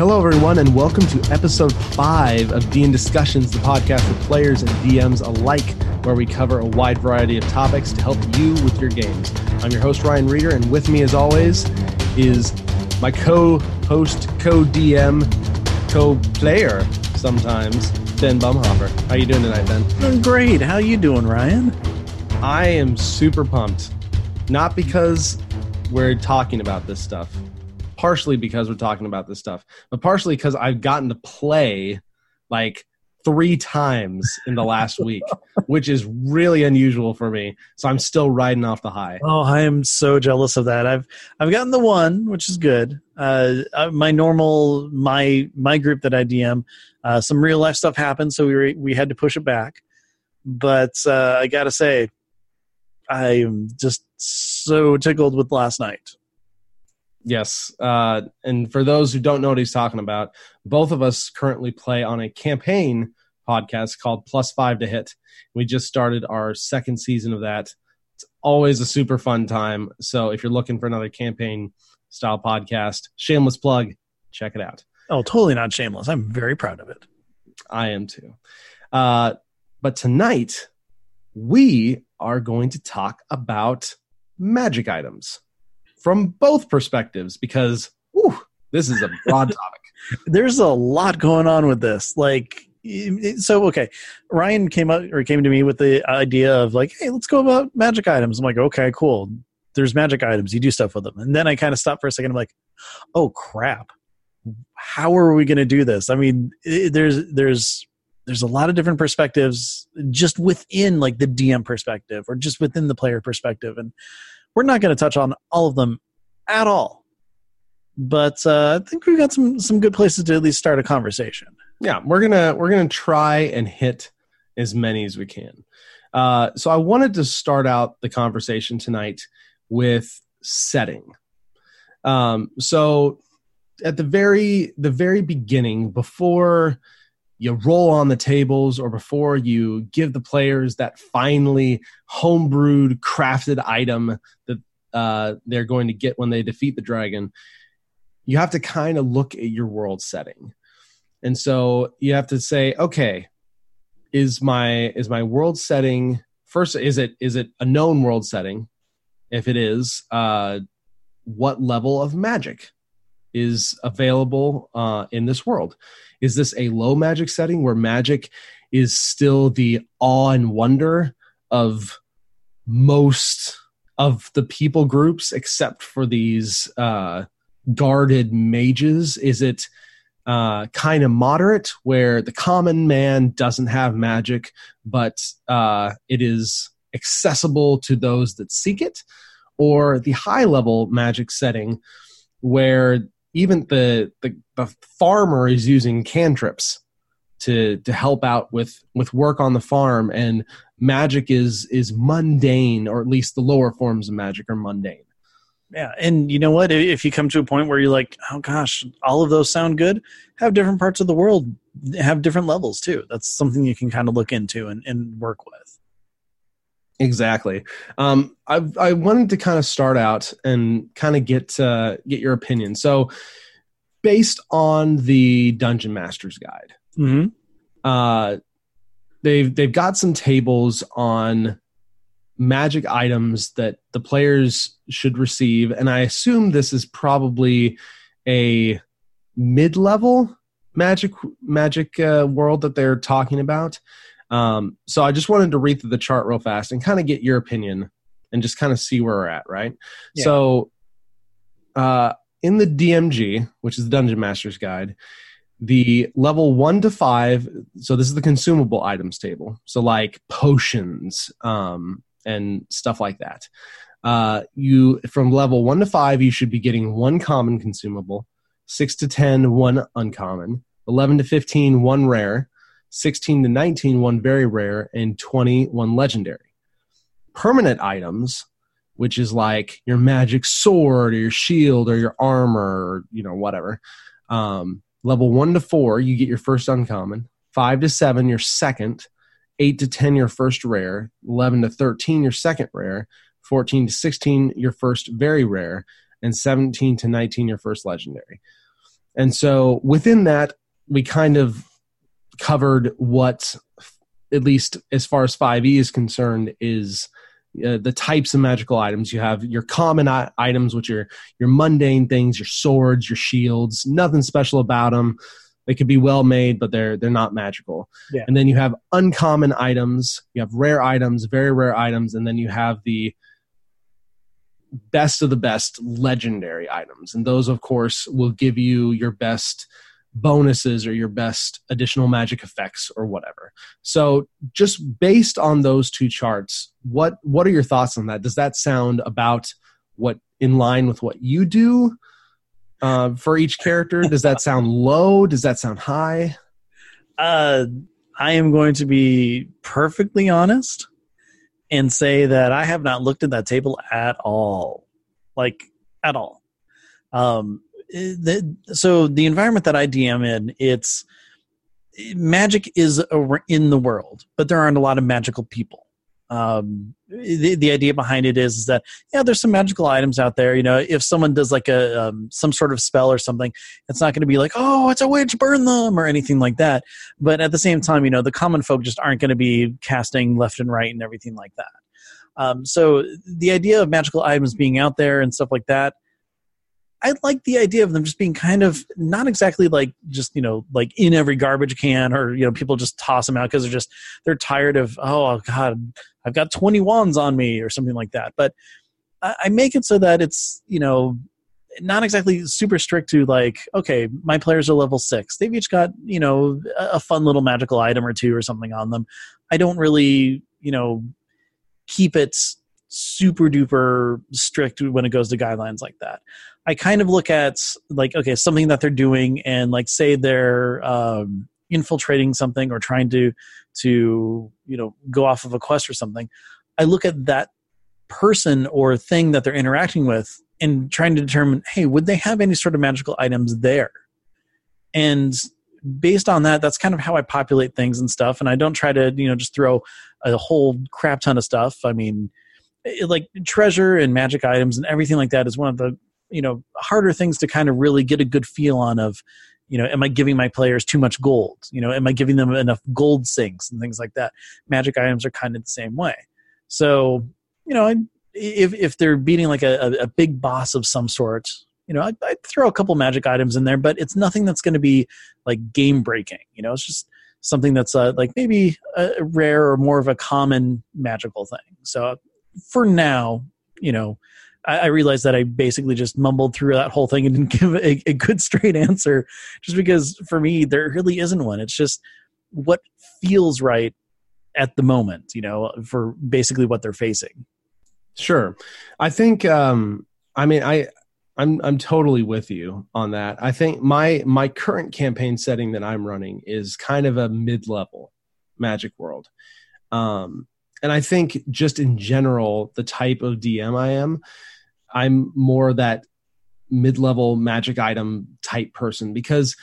Hello, everyone, and welcome to episode five of DN Discussions, the podcast for players and DMs alike, where we cover a wide variety of topics to help you with your games. I'm your host, Ryan Reeder, and with me, as always, is my co host, co DM, co player sometimes, Ben Bumhopper. How are you doing tonight, Ben? Doing great. How are you doing, Ryan? I am super pumped. Not because we're talking about this stuff, partially because we're talking about this stuff, but partially because I've gotten to play like three times in the last week, which is really unusual for me. So I'm still riding off the high. Oh, I am so jealous of that. I've I've gotten the one, which is good. Uh, uh my normal my my group that I DM, uh, some real life stuff happened, so we were, we had to push it back. But uh, I gotta say, I am just so tickled with last night. Yes. Uh, and for those who don't know what he's talking about, both of us currently play on a campaign podcast called Plus Five to Hit. We just started our second season of that. It's always a super fun time. So if you're looking for another campaign style podcast, shameless plug, check it out. Oh, totally not shameless. I'm very proud of it. I am too. Uh, but tonight, we are going to talk about magic items from both perspectives because whew, this is a broad topic. There's a lot going on with this. Like, so okay, Ryan came up or came to me with the idea of like, hey, let's go about magic items. I'm like, okay, cool. There's magic items. You do stuff with them, and then I kind of stopped for a second. I'm like, oh crap, how are we going to do this? I mean, there's there's there's a lot of different perspectives just within like the DM perspective or just within the player perspective, and we're not going to touch on all of them at all. But uh, I think we've got some some good places to at least start a conversation. Yeah, we're gonna we're gonna try and hit as many as we can. Uh, so I wanted to start out the conversation tonight with setting. Um, so at the very the very beginning, before you roll on the tables or before you give the players that finely homebrewed crafted item that uh, they're going to get when they defeat the dragon you have to kind of look at your world setting. And so you have to say okay is my is my world setting first is it is it a known world setting? If it is uh what level of magic is available uh, in this world is this a low magic setting where magic is still the awe and wonder of most of the people groups except for these uh, guarded mages? Is it uh, kind of moderate where the common man doesn't have magic, but uh, it is accessible to those that seek it? Or the high level magic setting where even the, the the farmer is using cantrips to to help out with with work on the farm and magic is is mundane or at least the lower forms of magic are mundane. Yeah and you know what? If you come to a point where you're like oh gosh all of those sound good have different parts of the world have different levels too. That's something you can kind of look into and, and work with Exactly. Um, I I wanted to kind of start out and kind of get uh, get your opinion. So, based on the Dungeon Master's Guide, mm-hmm. uh, they've they've got some tables on magic items that the players should receive, and I assume this is probably a mid level magic magic uh, world that they're talking about. Um, so I just wanted to read through the chart real fast and kind of get your opinion and just kind of see where we're at, right? Yeah. So uh, in the DMG, which is the Dungeon Master's Guide, the level one to five, so this is the consumable items table. So like potions um, and stuff like that. Uh, you from level one to five, you should be getting one common consumable, six to ten, one uncommon, eleven to fifteen, one rare, 16 to 19, one very rare, and 20, one legendary. Permanent items, which is like your magic sword or your shield or your armor or, you know, whatever. Um, level one to four, you get your first uncommon. Five to seven, your second. Eight to 10, your first rare. 11 to 13, your second rare. 14 to 16, your first very rare. And 17 to 19, your first legendary. And so within that, we kind of covered what, at least as far as 5e is concerned, is uh, the types of magical items. You have your common I- items, which are your mundane things, your swords, your shields, nothing special about them. They could be well made, but they're they're not magical. Yeah. And then you have uncommon items, you have rare items, very rare items, and then you have the best of the best legendary items. And those, of course, will give you your best bonuses or your best additional magic effects or whatever. So just based on those two charts, what what are your thoughts on that? Does that sound about what in line with what you do uh, for each character? Does that sound low? Does that sound high? Uh, I am going to be perfectly honest and say that I have not looked at that table at all, like at all. Um, the, so the environment that I DM in, it's magic is in the world, but there aren't a lot of magical people. Um, the, the idea behind it is, is that yeah, there's some magical items out there. You know, if someone does like a um, some sort of spell or something, it's not going to be like, oh, it's a witch, burn them, or anything like that. But at the same time, you know, the common folk just aren't going to be casting left and right and everything like that. Um, so the idea of magical items being out there and stuff like that, I like the idea of them just being kind of not exactly like just you know like in every garbage can or you know people just toss them out because they're just they're tired of oh god I've got 20 wands on me or something like that. But I, I make it so that it's you know not exactly super strict to like okay my players are level six they've each got you know a fun little magical item or two or something on them i don't really you know keep it super duper strict when it goes to guidelines like that. I kind of look at like okay something that they're doing and like say they're um, infiltrating something or trying to to you know go off of a quest or something. I look at that person or thing that they're interacting with and trying to determine hey would they have any sort of magical items there? And based on that that's kind of how i populate things and stuff. And i don't try to you know just throw a whole crap ton of stuff. I mean like treasure and magic items and everything like that is one of the you know harder things to kind of really get a good feel on of you know am i giving my players too much gold? You know am i giving them enough gold sinks and things like that? Magic items are kind of the same way. So you know if if they're beating like a, a big boss of some sort you know I'd, I'd throw a couple magic items in there but it's nothing that's going to be like game breaking you know it's just something that's uh, like maybe a rare or more of a common magical thing. So for now you know I, I realized that I basically just mumbled through that whole thing and didn't give a, a good straight answer, just because for me there really isn't one. It's just what feels right at the moment, you know, for basically what they're facing. Sure, I think. Um, I mean, I I'm I'm totally with you on that. I think my my current campaign setting that I'm running is kind of a mid level Magic World. Um, and I think just in general, the type of DM I am, I'm more that mid-level magic item type person because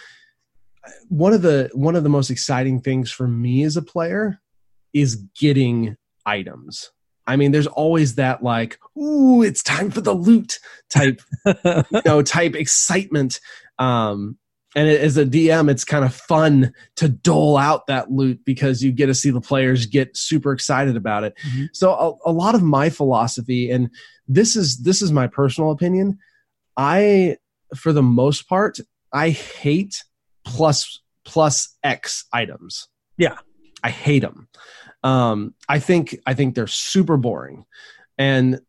one of the one of the most exciting things for me as a player is getting items. I mean, there's always that like, ooh, it's time for the loot type, you know, type excitement. Um, and as a DM, it's kind of fun to dole out that loot because you get to see the players get super excited about it. Mm-hmm. So a, a, lot of my philosophy, and this is this is my personal opinion, I for the most part I hate plus plus X items. Yeah, I hate them. Um, I think I think they're super boring, and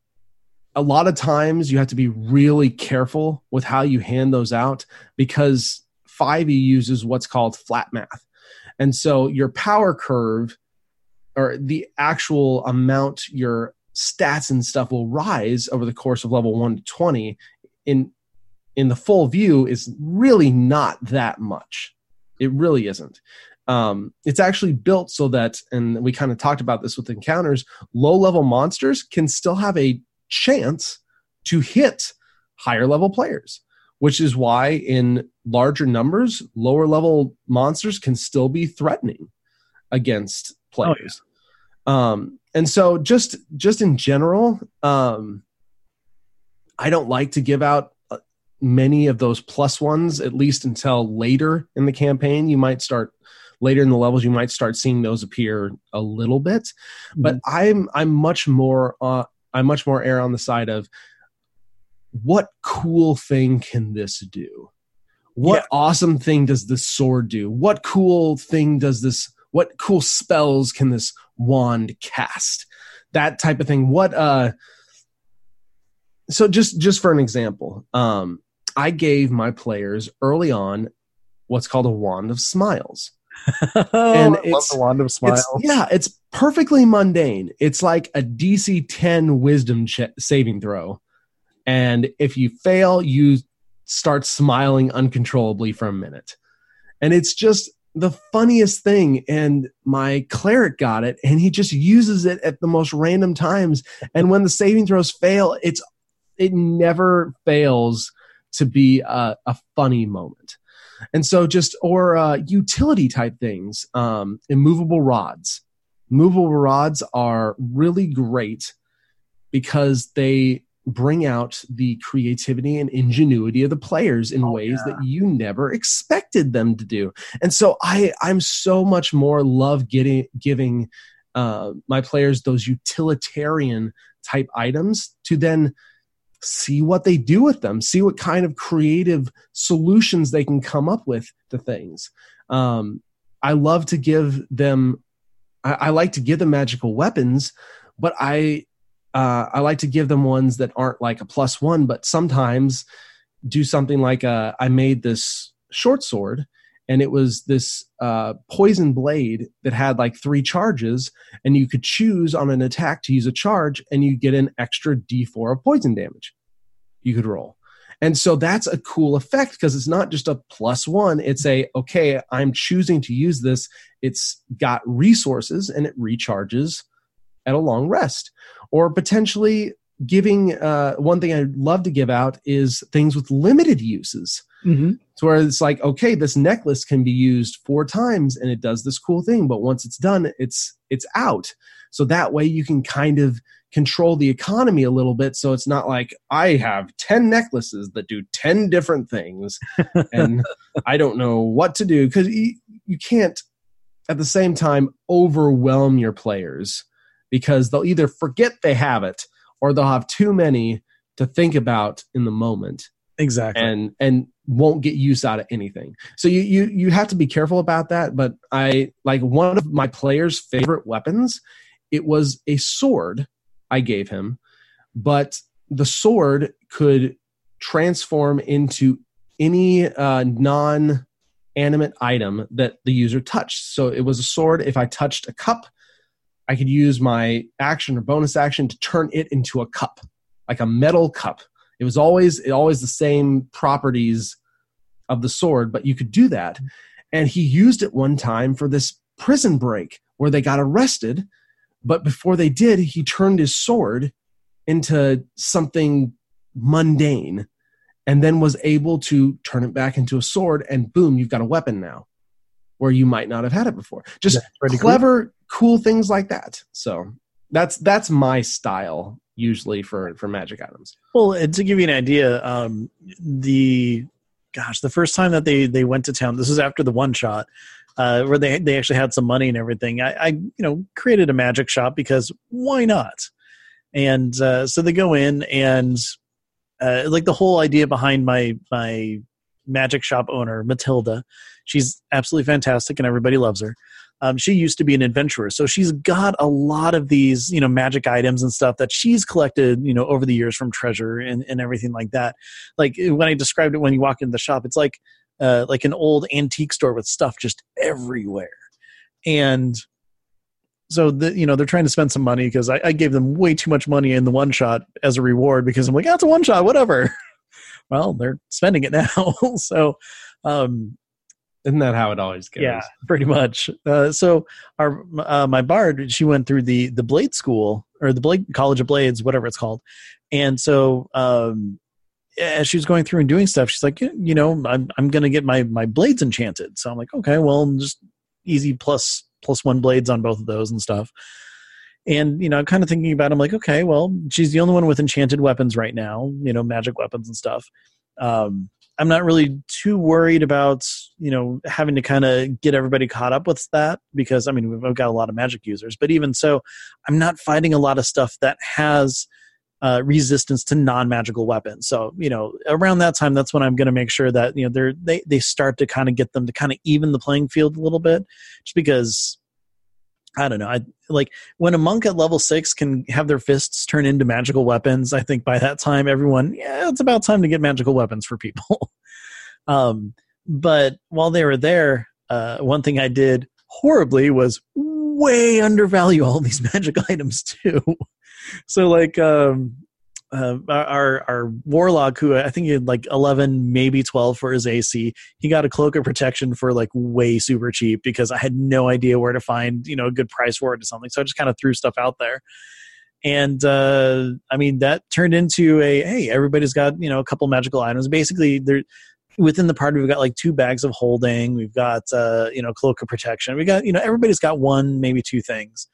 a lot of times you have to be really careful with how you hand those out because 5e uses what's called flat math. And so your power curve or the actual amount your stats and stuff will rise over the course of level 1 to 20 in in the full view is really not that much. It really isn't. Um, it's actually built so that, and we kind of talked about this with encounters, low level monsters can still have a chance to hit higher level players which is why in larger numbers, lower level monsters can still be threatening against players. Oh, yeah. um, and so just just in general, um, I don't like to give out uh, many of those plus ones, at least until later in the campaign. You might start later in the levels. You might start seeing those appear a little bit, mm-hmm. but I'm I'm much more uh, I'm much more err on the side of what cool thing can this do? What yeah. awesome thing does this sword do? What cool thing does this? What cool spells can this wand cast? That type of thing. What uh so just just for an example um i gave my players early on what's called a wand of smiles and I it's the wand of smiles it's, yeah it's perfectly mundane it's like a dc 10 wisdom ch- saving throw and if you fail you start smiling uncontrollably for a minute and it's just the funniest thing and my cleric got it and he just uses it at the most random times and when the saving throws fail it's it never fails to be a, a funny moment. And so just or uh, utility type things, um, immovable rods. Movable rods are really great because they bring out the creativity and ingenuity of the players in oh, ways yeah. that you never expected them to do. And so I I'm so much more love getting giving uh, my players those utilitarian type items to then see what they do with them, see what kind of creative solutions they can come up with to things. Um, I love to give them, I, I, like to give them magical weapons, but I, uh, I like to give them ones that aren't like a plus one, but sometimes do something like a, uh, I made this short sword and it was this uh, poison blade that had like three charges and you could choose on an attack to use a charge and you get an extra d4 of poison damage. You could roll. And so that's a cool effect because it's not just a plus one. It's a okay i'm choosing to use this. It's got resources and it recharges at a long rest or potentially giving uh, one thing i'd love to give out is things with limited uses Mm-hmm. So where it's like, okay, this necklace can be used four times and it does this cool thing, but once it's done, it's it's out. So that way you can kind of control the economy a little bit. So it's not like I have 10 necklaces that do 10 different things and I don't know what to do because you, you can't at the same time overwhelm your players because they'll either forget they have it or they'll have too many to think about in the moment exactly and and won't get use out of anything. So you you you have to be careful about that. But I like one of my players' favorite weapons. It was a sword I gave him, but the sword could transform into any uh, non animate item that the user touched. So it was a sword. If I touched a cup, I could use my action or bonus action to turn it into a cup, like a metal cup. It was always it always the same properties of the sword, but you could do that. And he used it one time for this prison break where they got arrested. But before they did, he turned his sword into something mundane and then was able to turn it back into a sword. And boom, you've got a weapon now where you might not have had it before. Just clever, cool. cool things like that. So that's that's my style usually for for magic items. Well, to give you an idea, um, the gosh, the first time that they they went to town, this was after the one shot, uh, where they they actually had some money and everything. I, I you know created a magic shop because why not? And uh, so they go in and uh, like the whole idea behind my my magic shop owner Matilda, she's absolutely fantastic and everybody loves her. Um, she used to be an adventurer. So she's got a lot of these you know magic items and stuff that she's collected you know over the years from treasure and, and everything like that. Like when i described it when you walk into the shop it's like uh, like an old antique store with stuff just everywhere. And so the, you know they're trying to spend some money because I, I, gave them way too much money in the one shot as a reward because I'm like that's a one shot whatever. well, they're spending it now, so um, isn't that how it always goes? Yeah, pretty much. Uh, so our uh, my bard, she went through the the blade school or the blade college of blades, whatever it's called, and so um, as she was going through and doing stuff, she's like, you know, I'm I'm gonna get my my blades enchanted. So I'm like, okay, well, just easy plus plus one blades on both of those and stuff. And you know, I'm kind of thinking about, it, I'm like, okay, well, she's the only one with enchanted weapons right now, you know, magic weapons and stuff Um, I'm not really too worried about you know having to kind of get everybody caught up with that because I mean we've got a lot of magic users, but even so, I'm not fighting a lot of stuff that has uh, resistance to non-magical weapons. So you know around that time, that's when I'm going to make sure that you know they're they they start to kind of get them to kind of even the playing field a little bit, just because I don't know. I like when a monk at level six can have their fists turn into magical weapons. I think by that time, everyone, yeah, it's about time to get magical weapons for people. um, but while they were there, uh, one thing I did horribly was way undervalue all these magic items too. so like, um, uh, our our warlock who I think he had like eleven, maybe twelve for his AC. He got a cloak of protection for like way super cheap because I had no idea where to find you know a good price for it or something. So I just kind of threw stuff out there, and uh, I mean that turned into a hey, everybody's got you know a couple magical items. Basically, there within the party we've got like two bags of holding. We've got uh, you know cloak of protection. We got you know everybody's got one, maybe two things.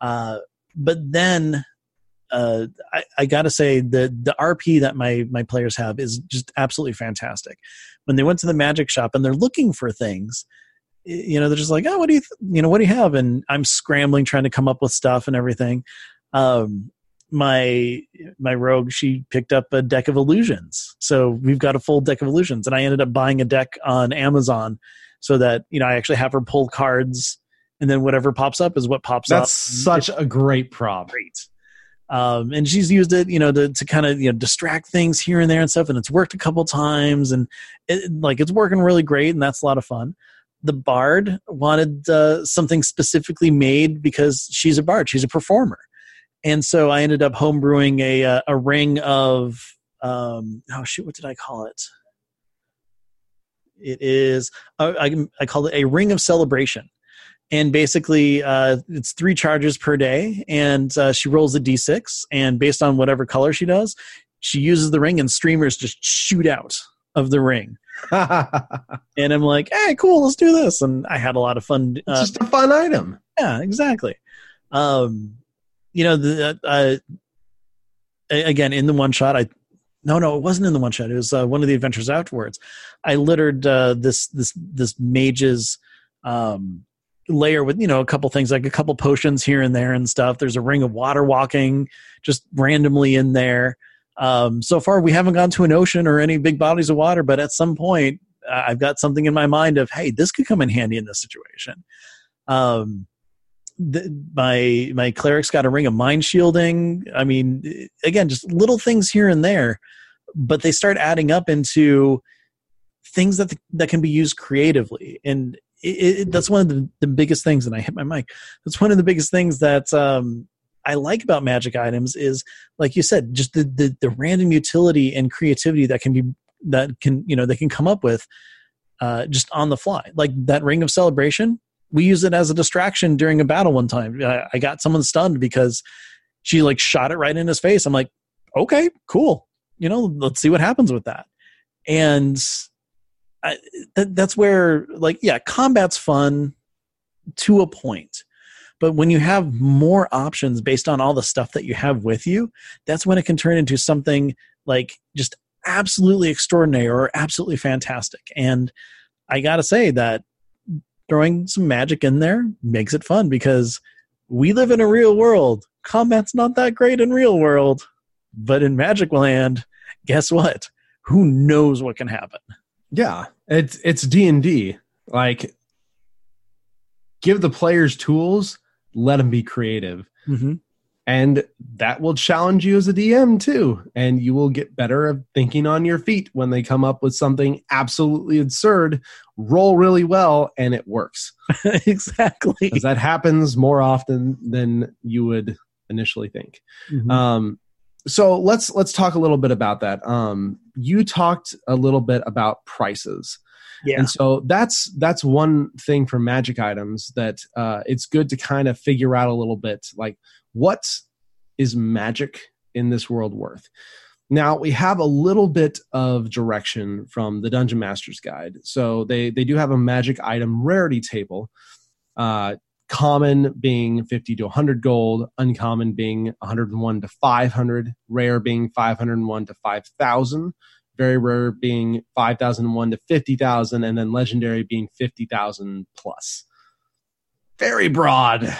Uh, but then uh, I, I got to say the the RP that my my players have is just absolutely fantastic. When they went to the magic shop and they're looking for things, you know, they're just like, oh, what do you th- you know, what do you have? And I'm scrambling trying to come up with stuff and everything. Um, my my rogue she picked up a deck of illusions, so we've got a full deck of illusions, and I ended up buying a deck on Amazon so that you know I actually have her pull cards and then whatever pops up is what pops That's up. That's such a great prop. Great. Um, and she's used it, you know, to, to kind of you know distract things here and there and stuff, and it's worked a couple times, and it, like it's working really great, and that's a lot of fun. The bard wanted uh, something specifically made because she's a bard, she's a performer, and so I ended up homebrewing a uh, a ring of um, oh shoot, what did I call it? It is uh, I I call it a ring of celebration and basically uh, it's three charges per day. And uh, she rolls a d6 and based on whatever color she does she uses the ring and streamers just shoot out of the ring. And i'm like hey cool let's do this. And i had a lot of fun uh, it's just a fun item. Yeah exactly. Um, you know the uh, again in the one shot i no no it wasn't in the one shot. It was uh, one of the adventures afterwards. I littered uh, this this this mage's um, layer with you know a couple things like a couple potions here and there and stuff. There's a ring of water walking just randomly in there. Um, so far we haven't gone to an ocean or any big bodies of water but at some point uh, i've got something in my mind of hey this could come in handy in this situation. Um, the, my my cleric's got a ring of mind shielding. I mean again just little things here and there but they start adding up into things that that can be used creatively. And it, it, that's one of the, the biggest things and i hit my mic. That's one of the biggest things that um, i like about magic items is like you said just the, the, the random utility and creativity that can be that can you know they can come up with uh, just on the fly. Like that ring of celebration we use it as a distraction during a battle one time. I, I got someone stunned because she like shot it right in his face. I'm like okay cool. You know let's see what happens with that. And I, that, that's where like yeah combat's fun to a point but when you have more options based on all the stuff that you have with you that's when it can turn into something like just absolutely extraordinary or absolutely fantastic. And i gotta say that throwing some magic in there makes it fun because we live in a real world. Combat's not that great in real world but in magic land guess what? Who knows what can happen yeah, it's it's D and D. Like, give the players tools, let them be creative, mm-hmm. and that will challenge you as a DM too. And you will get better at thinking on your feet when they come up with something absolutely absurd. Roll really well, and it works. exactly, because that happens more often than you would initially think. Mm-hmm. Um, so let's let's talk a little bit about that. Um, you talked a little bit about prices. Yeah. And so that's that's one thing for magic items that uh, it's good to kind of figure out a little bit like what is magic in this world worth. Now we have a little bit of direction from the Dungeon Master's Guide. So they they do have a magic item rarity table. Uh, common being 50 to 100 gold, uncommon being 101 to 500, rare being 501 to 5,000, very rare being 5,001 to 50,000, and then legendary being 50,000 plus. Very broad.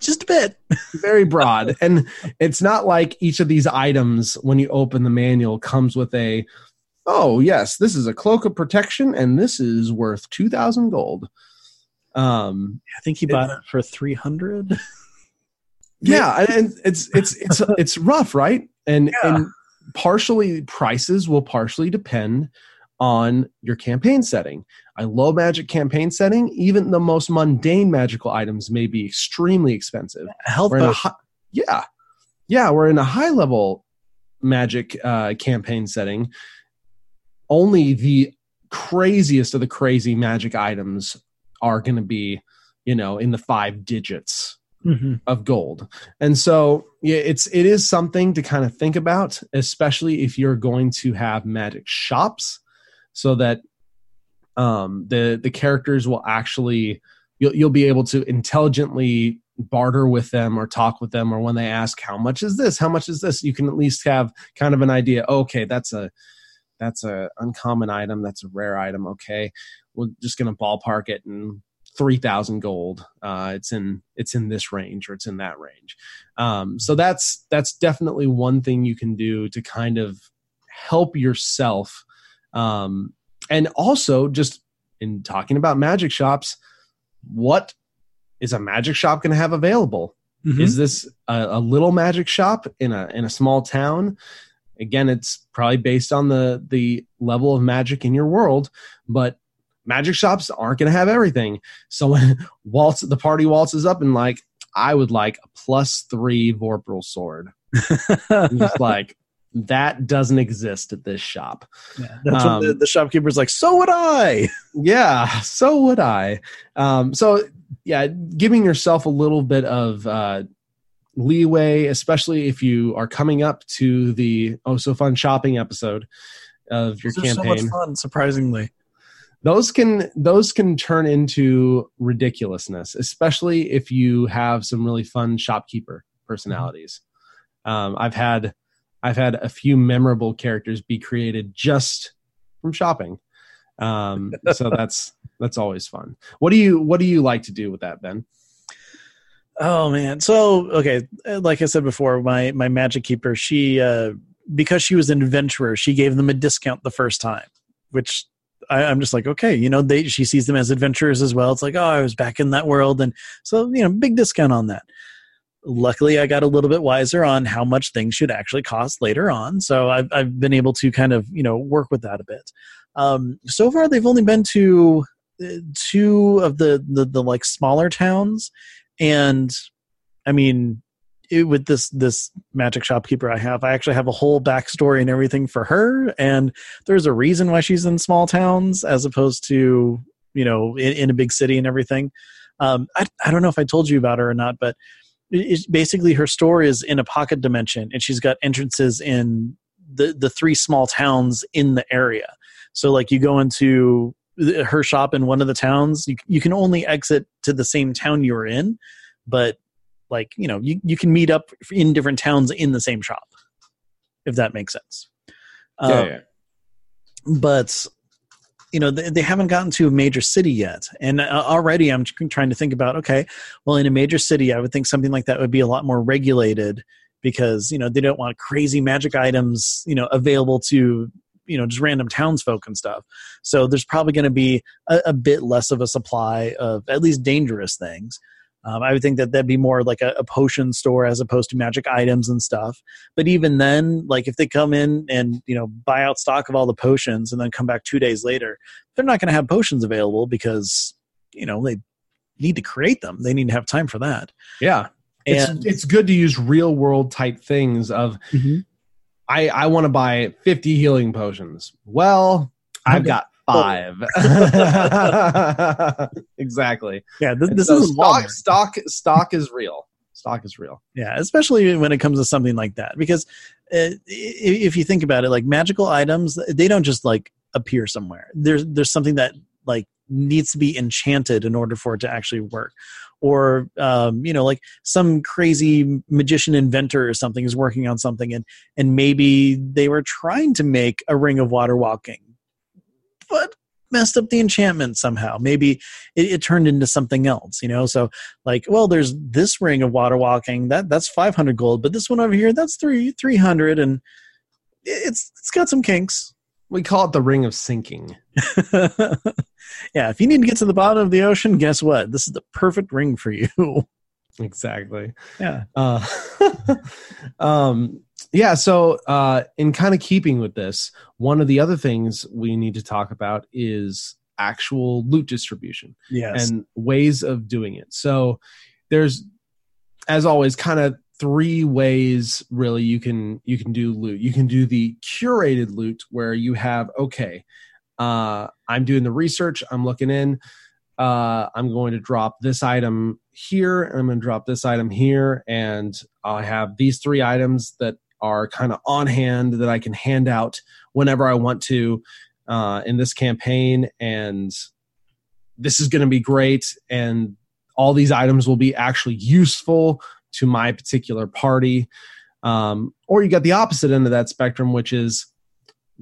Just a bit. very broad. And it's not like each of these items, when you open the manual, comes with a, oh, yes, this is a cloak of protection, and this is worth 2,000 gold. Um, I think he bought it, it for 300. yeah, and it's it's it's it's rough, right? And yeah. and partially prices will partially depend on your campaign setting. A low magic campaign setting, even the most mundane magical items may be extremely expensive. Health yeah, yeah, we're in a high level magic uh, campaign setting. Only the craziest of the crazy magic items are going to be, you know, in the five digits mm-hmm. of gold. And so yeah, it's it is something to kind of think about, especially if you're going to have magic shops, so that um, the the characters will actually you'll you'll be able to intelligently barter with them or talk with them or when they ask how much is this how much is this you can at least have kind of an idea okay that's a that's a uncommon item that's a rare item okay we're just going to ballpark it and 3000 gold. Uh, it's in it's in this range or it's in that range. Um, so that's that's definitely one thing you can do to kind of help yourself. Um, and also just in talking about magic shops what is a magic shop going to have available? Mm-hmm. is this a, a little magic shop in a in a small town? Again it's probably based on the the level of magic in your world but magic shops aren't going to have everything. So when waltz the party waltzes up and like, I would like a plus three Vorpal sword. just like that doesn't exist at this shop. Yeah, that's um, what the, the, shopkeeper's like. So would I. Yeah, so would I. Um, so yeah, giving yourself a little bit of uh, leeway, especially if you are coming up to the oh so fun shopping episode of your campaign. So much fun, surprisingly those can those can turn into ridiculousness especially if you have some really fun shopkeeper personalities. Um, i've had i've had a few memorable characters be created just from shopping. Um, so that's that's always fun. What do you what do you like to do with that ben? Oh man. So okay like i said before my my magic keeper she uh because she was an adventurer she gave them a discount the first time which I, am just like, okay, you know, they she sees them as adventurers as well. It's like, oh, I was back in that world, and so you know, big discount on that. Luckily, I got a little bit wiser on how much things should actually cost later on, so I've I've been able to kind of you know work with that a bit. Um, so far, they've only been to uh, two of the, the the like smaller towns, and I mean, it, with this this magic shopkeeper I have, I actually have a whole backstory and everything for her, and there's a reason why she's in small towns as opposed to you know in, in a big city and everything. Um, I I don't know if I told you about her or not, but it, basically her story is in a pocket dimension, and she's got entrances in the the three small towns in the area. So like you go into her shop in one of the towns, you you can only exit to the same town you were in, but like you know you, you can meet up in different towns in the same shop if that makes sense. Yeah, uh, yeah. but you know they, they haven't gotten to a major city yet. And uh, already i'm trying to think about okay well in a major city i would think something like that would be a lot more regulated because you know they don't want crazy magic items you know available to you know just random townsfolk and stuff. So there's probably going to be a, a, bit less of a supply of at least dangerous things um, I would think that that'd be more like a, a, potion store as opposed to magic items and stuff. But even then, like if they come in and you know buy out stock of all the potions and then come back two days later, they're not going to have potions available because you know they need to create them. They need to have time for that. Yeah, and, it's it's good to use real world type things. Of mm-hmm. I I want to buy fifty healing potions. Well, I've got five. exactly. Yeah, this, this so is stock. Stock stock is real. Stock is real. Yeah, especially when it comes to something like that, because uh, if you think about it, like magical items, they don't just like appear somewhere. There's there's something that like needs to be enchanted in order for it to actually work or um, you know like some crazy magician inventor or something is working on something and and maybe they were trying to make a ring of water walking but messed up the enchantment somehow. Maybe it, it, turned into something else you know? So like well there's this ring of water walking. That that's 500 gold but this one over here that's 3 300 and it's it's got some kinks. We call it the ring of sinking. Yeah if you need to get to the bottom of the ocean guess what? This is the perfect ring for you. Exactly. Yeah. Uh, um yeah so uh in kind of keeping with this one of the other things we need to talk about is actual loot distribution yes. and ways of doing it so there's as always kind of three ways really you can you can do loot you can do the curated loot where you have okay uh i'm doing the research i'm looking in uh i'm going to drop this item here and i'm going to drop this item here and i have these three items that are kind of on hand that i can hand out whenever i want to uh in this campaign. And this is going to be great. And all these items will be actually useful to my particular party. Um, or you got the opposite end of that spectrum, which is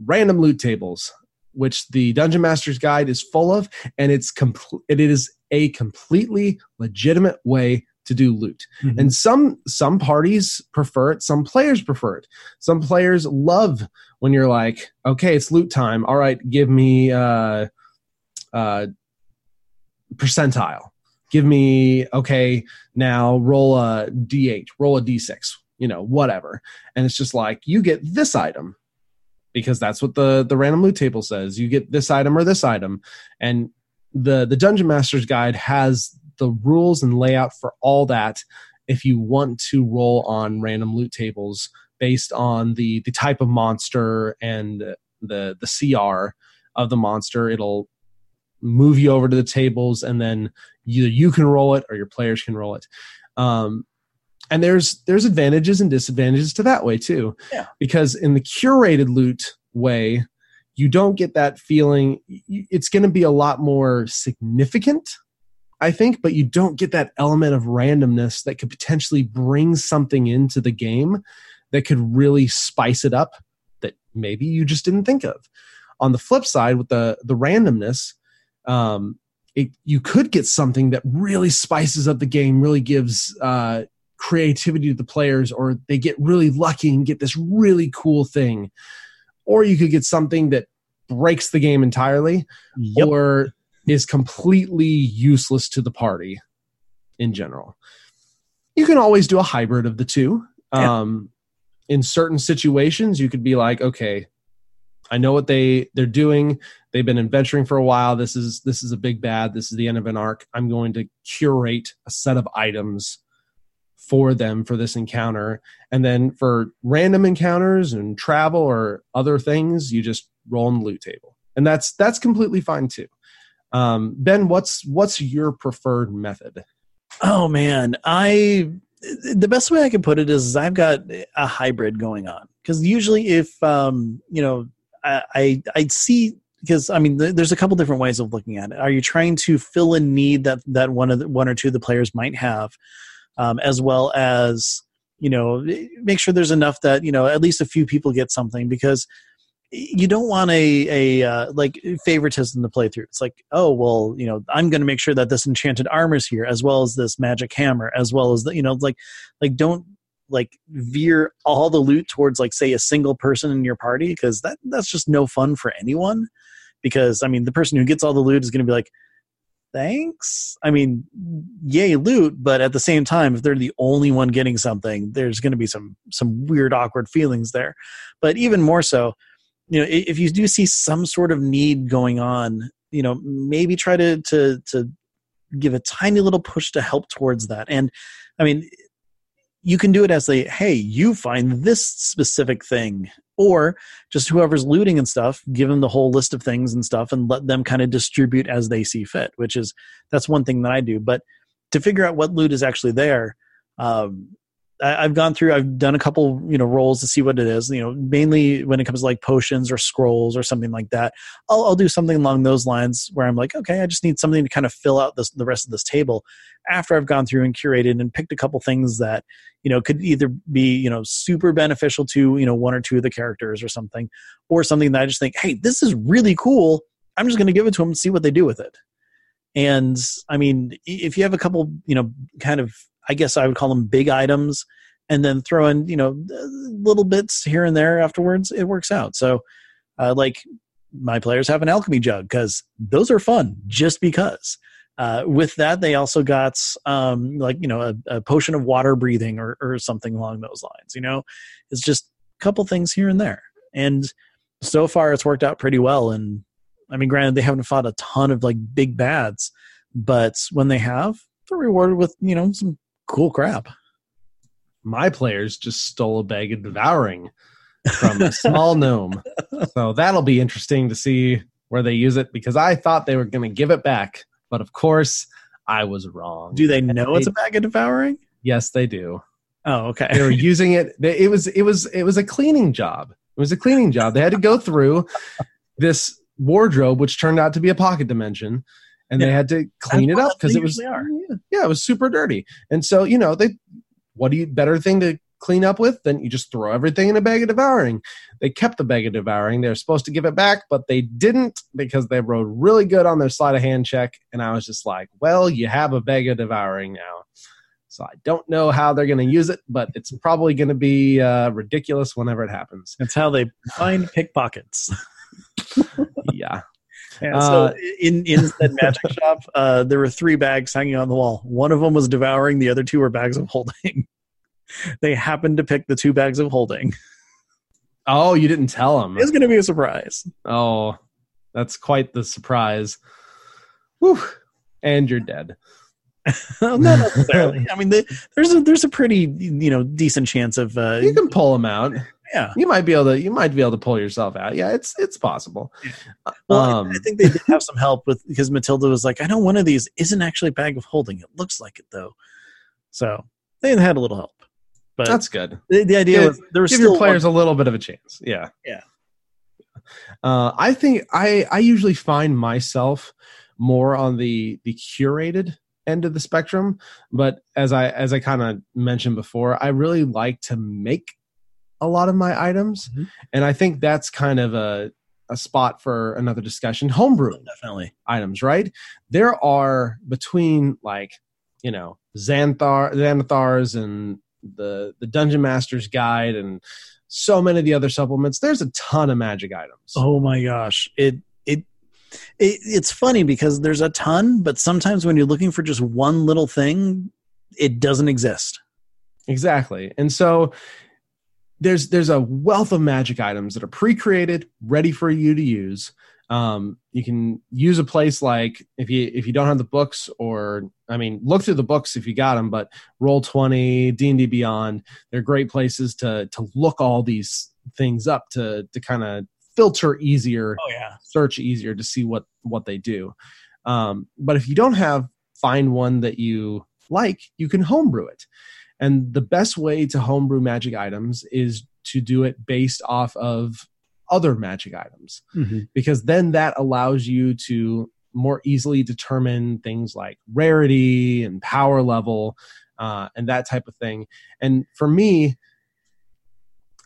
random loot tables, which the Dungeon Master's Guide is full of, and it's compl- it is a completely legitimate way to do loot. Mm-hmm. And some some parties prefer it, some players prefer it. Some players love when you're like, okay, it's loot time. All right, give me uh, uh, percentile give me okay now roll a d8 roll a d6 you know whatever and it's just like you get this item because that's what the the random loot table says you get this item or this item and the the dungeon master's guide has the rules and layout for all that if you want to roll on random loot tables based on the the type of monster and the the cr of the monster. It'll move you over to the tables and then either you can roll it or your players can roll it. Um, and there's there's advantages and disadvantages to that way too. Yeah. because in the curated loot way you don't get that feeling it's going to be a lot more significant i think but you don't get that element of randomness that could potentially bring something into the game that could really spice it up that maybe you just didn't think of on the flip side with the the randomness um, it, you could get something that really spices up the game, really gives uh, creativity to the players, or they get really lucky and get this really cool thing. Or you could get something that breaks the game entirely, yep. or is completely useless to the party in general. You can always do a hybrid of the two. Yeah. Um, in certain situations, you could be like, okay, I know what they they're doing. They've been adventuring for a while. This is this is a big bad. This is the end of an arc. I'm going to curate a set of items for them for this encounter. And then for random encounters and travel or other things, you just roll on the loot table. And that's that's completely fine too. Um, ben, what's what's your preferred method? Oh man, I the best way I can put it is I've got a hybrid going on because usually if um, you know I I'd see because I mean there's a couple different ways of looking at it. Are you trying to fill a need that that one of the, one or two of the players might have, um, as well as you know make sure there's enough that you know at least a few people get something because you don't want a a uh, like favoritism to play through. It's like, oh well, you know, I'm going to make sure that this enchanted armor's here, as well as this magic hammer, as well as the you know, like like don't like veer all the loot towards like say a single person in your party because that that's just no fun for anyone. Because i mean the person who gets all the loot is going to be like thanks. I mean yay loot but at the same time if they're the only one getting something there's going to be some some weird awkward feelings there. But even more so you know if you do see some sort of need going on you know maybe try to to to give a tiny little push to help towards that. And i mean you can do it as a hey you find this specific thing or just whoever's looting and stuff give them the whole list of things and stuff and let them kind of distribute as they see fit which is that's one thing that i do. But to figure out what loot is actually there um, I've gone through. I've done a couple, you know, rolls to see what it is. You know, mainly when it comes to like potions or scrolls or something like that. I'll, I'll do something along those lines where I'm like, okay, I just need something to kind of fill out this the rest of this table. After I've gone through and curated and picked a couple things that you know could either be you know super beneficial to you know one or two of the characters or something, or something that I just think, hey, this is really cool. I'm just going to give it to them and see what they do with it. And I mean, if you have a couple, you know, kind of I guess I would call them big items, and then throw in you know little bits here and there afterwards. It works out. So, uh, like my players have an alchemy jug because those are fun just because. Uh, with that, they also got um, like you know a, a, potion of water breathing or, or something along those lines. You know, it's just a couple things here and there, and so far it's worked out pretty well. And I mean, granted, they haven't fought a ton of like big bads, but when they have, they're rewarded with you know some cool crap. My players just stole a bag of devouring from a small gnome. So that'll be interesting to see where they use it because I thought they were going to give it back, but of course I was wrong. Do they know it's a bag of devouring? Yes, they do. Oh, okay. They were using it. It was it was it was a cleaning job. It was a cleaning job. They had to go through this wardrobe, which turned out to be a pocket dimension, and yeah. they had to clean That's it up because it was yeah, yeah, it was super dirty. And so you know they, what do you better thing to clean up with than you just throw everything in a bag of devouring? They kept the bag of devouring. They were supposed to give it back, but they didn't because they rode really good on their sleight of hand check. And I was just like, well, you have a bag of devouring now. So I don't know how they're going to use it, but it's probably going to be uh, ridiculous whenever it happens. That's how they find pickpockets. yeah. Yeah, so uh, in in said magic shop, uh, there were three bags hanging on the wall. One of them was devouring. The other two were bags of holding. they happened to pick the two bags of holding. Oh, you didn't tell them. It's going to be a surprise. Oh, that's quite the surprise. Whew. And you're dead. Not necessarily. I mean, they, there's a there's a pretty you know decent chance of uh, you can pull them out yeah. You might be able to you might be able to pull yourself out. Yeah it's it's possible. Yeah. well um, I, think they did have some help with because matilda was like i know one of these isn't actually a bag of holding. It looks like it though. So they had a little help. But that's good. the, the idea give, was there was give your players one, a little bit of a chance. Yeah. Yeah. Uh, i think i i usually find myself more on the the curated end of the spectrum but as i as i kind of mentioned before i really like to make a lot of my items, mm-hmm. and I think that's kind of a a spot for another discussion. Homebrew, definitely items, right? There are between like you know Xanathar, Xanathars and the the Dungeon Master's Guide and so many of the other supplements. There's a ton of magic items. Oh my gosh, it it. It, it's funny because there's a ton, but sometimes when you're looking for just one little thing, it doesn't exist. Exactly. And so there's there's a wealth of magic items that are pre-created, ready for you to use. Um, you can use a place like if you if you don't have the books, or I mean, look through the books if you got them. But Roll Twenty, D and D Beyond, they're great places to to look all these things up to to kind of filter easier, oh yeah, search easier to see what what they do. Um, but if you don't have find one that you like, you can homebrew it. And the best way to homebrew magic items is to do it based off of other magic items, mm-hmm. because then that allows you to more easily determine things like rarity and power level uh, and that type of thing. And for me,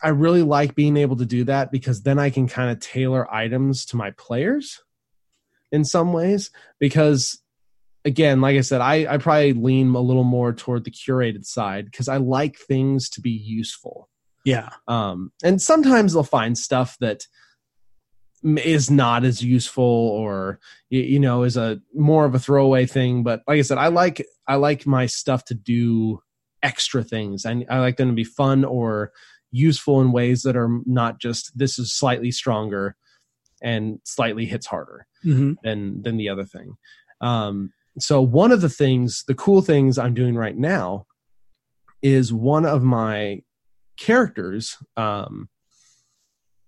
I really like being able to do that because then I can kind of tailor items to my players in some ways because again, like I said, I, I probably lean a little more toward the curated side because I like things to be useful. Yeah. Um, and sometimes they'll find stuff that is not as useful or you know is a more of a throwaway thing but like i said i like i like my stuff to do extra things I, I like them to be fun or useful in ways that are not just this is slightly stronger and slightly hits harder mm-hmm. than than the other thing um so one of the things the cool things i'm doing right now is one of my characters um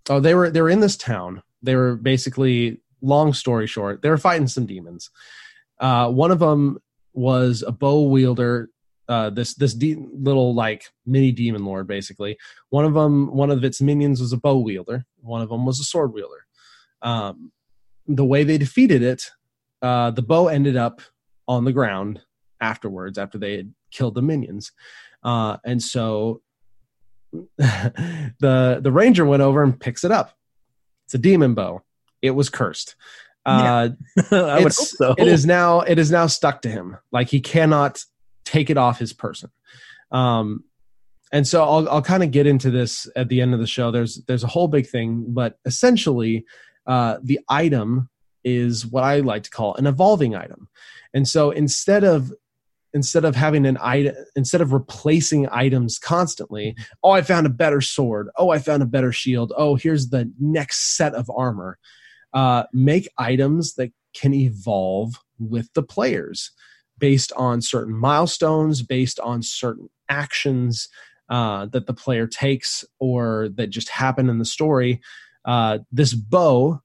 oh they were they were in this town they were basically long story short they were fighting some demons uh one of them was a bow wielder uh, this this de- little like mini demon lord basically. One of them, one of its minions was a bow wielder. One of them was a sword wielder. Um, the way they defeated it, uh, the bow ended up on the ground afterwards after they had killed the minions, uh, and so the the ranger went over and picks it up. It's a demon bow. It was cursed. Uh, I would hope so. It is now it is now stuck to him. Like he cannot take it off his person. Um, and so I'll I'll kind of get into this at the end of the show. There's there's a whole big thing, but essentially, uh, the item is what I like to call an evolving item. And so instead of instead of having an item instead of replacing items constantly oh i found a better sword. Oh i found a better shield. Oh here's the next set of armor. Uh, make items that can evolve with the players based on certain milestones based on certain actions uh, that the player takes or that just happen in the story. Uh, this bow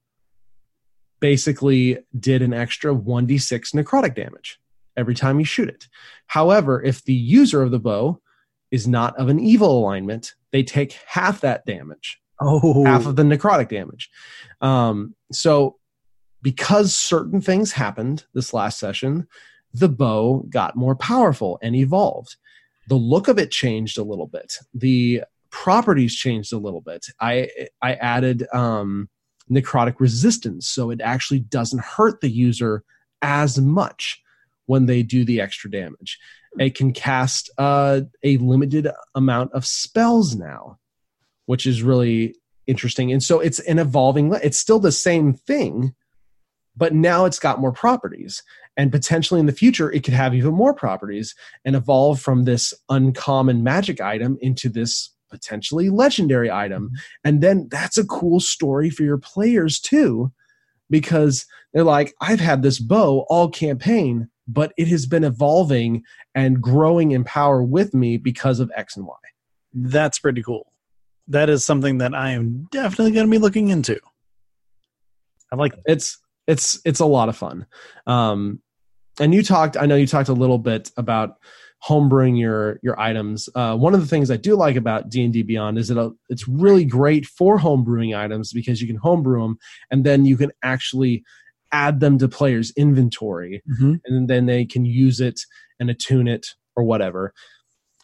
basically did an extra 1d6 necrotic damage every time you shoot it. However, if the user of the bow is not of an evil alignment, they take half that damage, oh, half of the necrotic damage. Um, so, because certain things happened this last session, the bow got more powerful and evolved. The look of it changed a little bit. The properties changed a little bit. I I added um, necrotic resistance, so it actually doesn't hurt the user as much when they do the extra damage. It can cast uh, a limited amount of spells now, which is really interesting. And so it's an evolving. It's still the same thing, but now it's got more properties. And potentially in the future, it could have even more properties and evolve from this uncommon magic item into this potentially legendary item. And then that's a cool story for your players too, because they're like, I've had this bow all campaign, but it has been evolving and growing in power with me because of X and Y. that's pretty cool. That is something that I am definitely going to be looking into. I like. It's it's it's a lot of fun. Um, and you talked, I know you talked a little bit about homebrewing your your items. Uh, one of the things I do like about D and D Beyond is that uh, it's really great for homebrewing items because you can homebrew them and then you can actually add them to players' inventory Mhm. and then they can use it and attune it or whatever.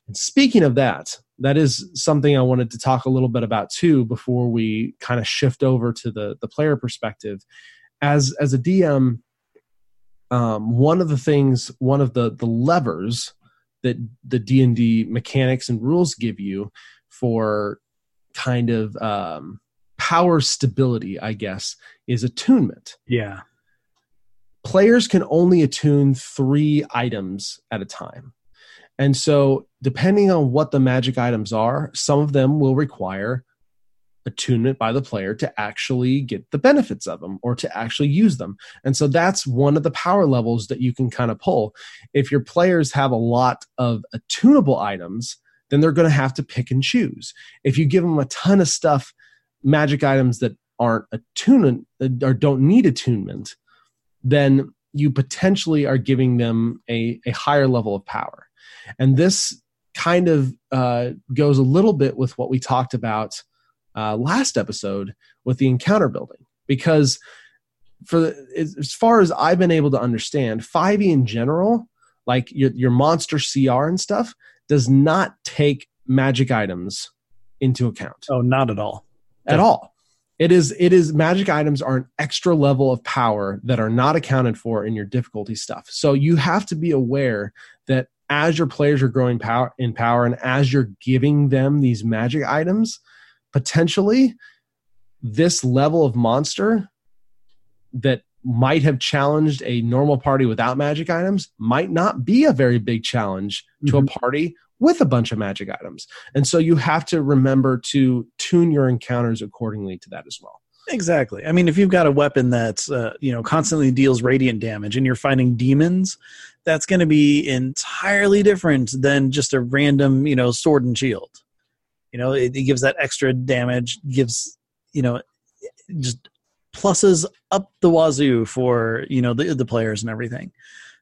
And speaking of that, that is something I wanted to talk a little bit about too before we kind of shift over to the the player perspective. As as a DM, um, one of the things, one of the the levers that the D and D mechanics and rules give you for kind of um, power stability, I guess, is attunement Yeah. players can only attune three items at a time. And so, depending on what the magic items are, some of them will require attunement by the player to actually get the benefits of them or to actually use them. And so, that's one of the power levels that you can kind of pull. If your players have a lot of attunable items, then they're going to have to pick and choose. If you give them a ton of stuff, magic items that aren't attunement or don't need attunement, then you potentially are giving them a, a higher level of power. And this kind of uh, goes a little bit with what we talked about uh, last episode with the encounter building, because for the, as far as I've been able to understand, 5e in general, like your, your monster CR and stuff, does not take magic items into account Oh, not at all. at all. It is it is magic items are an extra level of power that are not accounted for in your difficulty stuff. So you have to be aware that as your players are growing power in power and as you're giving them these magic items, potentially this level of monster that might have challenged a normal party without magic items might not be a very big challenge to a party with a bunch of magic items. And so you have to remember to tune your encounters accordingly to that as well. Exactly. I mean, if you've got a weapon that's uh, you know constantly deals radiant damage and you're fighting demons, that's going to be entirely different than just a random you know sword and shield. You know, it, it gives that extra damage, gives you know just pluses up the wazoo for you know the the players and everything.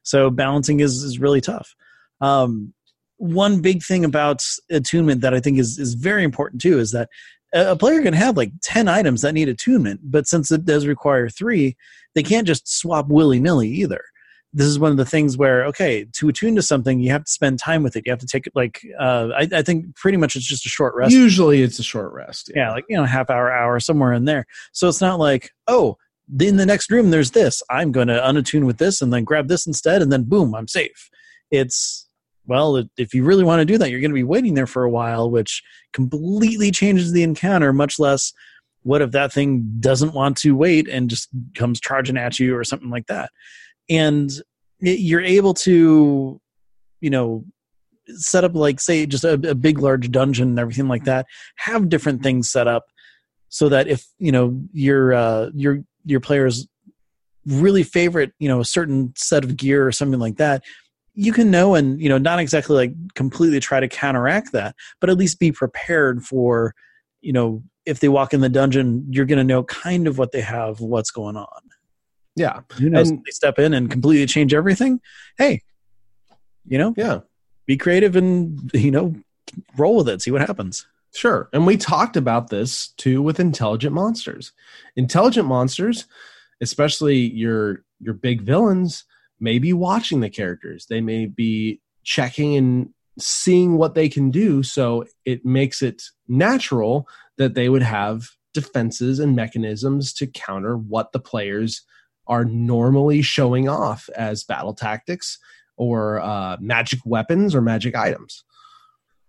So balancing is is really tough. Um, one big thing about attunement that I think is is very important too is that a player can have like 10 items that need attunement, but since it does require three, they can't just swap willy nilly either. This is one of the things where, okay, to attune to something, you have to spend time with it. You have to take it like, uh, I, I think pretty much it's just a short rest. Usually it's a short rest. Yeah. yeah, like, you know, half hour, hour, somewhere in there. So it's not like, oh, in the next room, there's this. I'm going to unattune with this and then grab this instead, and then boom, I'm safe. It's, well, if you really want to do that, you're going to be waiting there for a while, which completely changes the encounter, much less what if that thing doesn't want to wait and just comes charging at you or something like that. And you're able to, you know, set up like say just a, a big large dungeon and everything like that have different things set up so that if you know your uh your your players really favorite you know a certain set of gear or something like that you can know and you know not exactly like completely try to counteract that but at least be prepared for you know if they walk in the dungeon you're going to know kind of what they have what's going on yeah. You know they step in and completely change everything. Hey you know yeah. be creative and you know roll with it. See what happens. Sure. And we talked about this too with intelligent monsters. Intelligent monsters especially your your big villains may be watching the characters. They may be checking and seeing what they can do. So it makes it natural that they would have defenses and mechanisms to counter what the players are normally showing off as battle tactics or uh, magic weapons or magic items.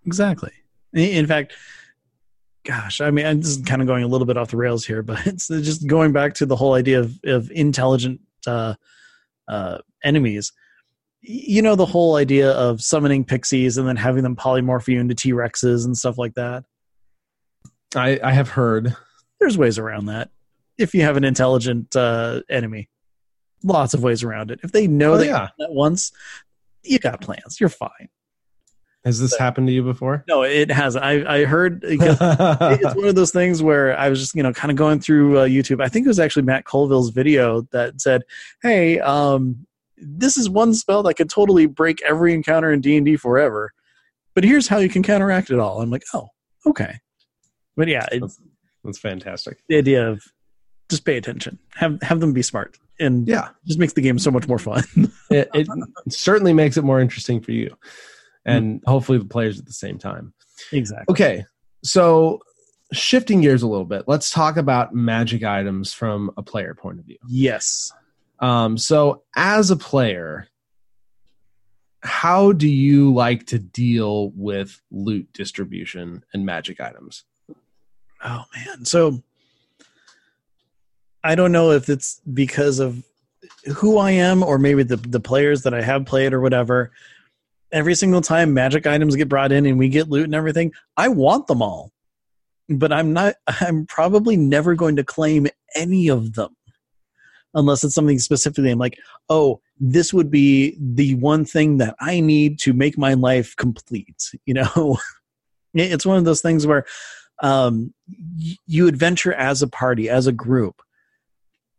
Exactly. In fact, gosh, I mean, I'm just kind of going a little bit off the rails here, but it's just going back to the whole idea of, of intelligent uh, uh, enemies. You know the whole idea of summoning pixies and then having them polymorph you into T Rexes and stuff like that. I, I have heard. There's ways around that if you have an intelligent uh, enemy. Lots of ways around it. If they know oh, that yeah. once, you got plans. You're fine. Has this happened to you before? No, it hasn't. I I heard it's one of those things where I was just you know kind of going through uh, YouTube. I think it was actually Matt Colville's video that said, "Hey, um, this is one spell that could totally break every encounter in D and D forever, but here's how you can counteract it all." I'm like, "Oh, okay." But yeah, that's, that's fantastic. The idea of just pay attention, have have them be smart, and yeah, just makes the game so much more fun. it, it certainly makes it more interesting for you and mm-hmm. hopefully the players at the same time. Exactly. Okay. So shifting gears a little bit, let's talk about magic items from a player point of view. Yes. Um, so as a player, how do you like to deal with loot distribution and magic items? Oh man. So I don't know if it's because of who I am or maybe the the players that I have played or whatever every single time magic items get brought in and we get loot and everything, I want them all. But I'm not I'm probably never going to claim any of them unless it's something specifically I'm like, "Oh, this would be the one thing that I need to make my life complete." You know, it's one of those things where um, you adventure as a party, as a group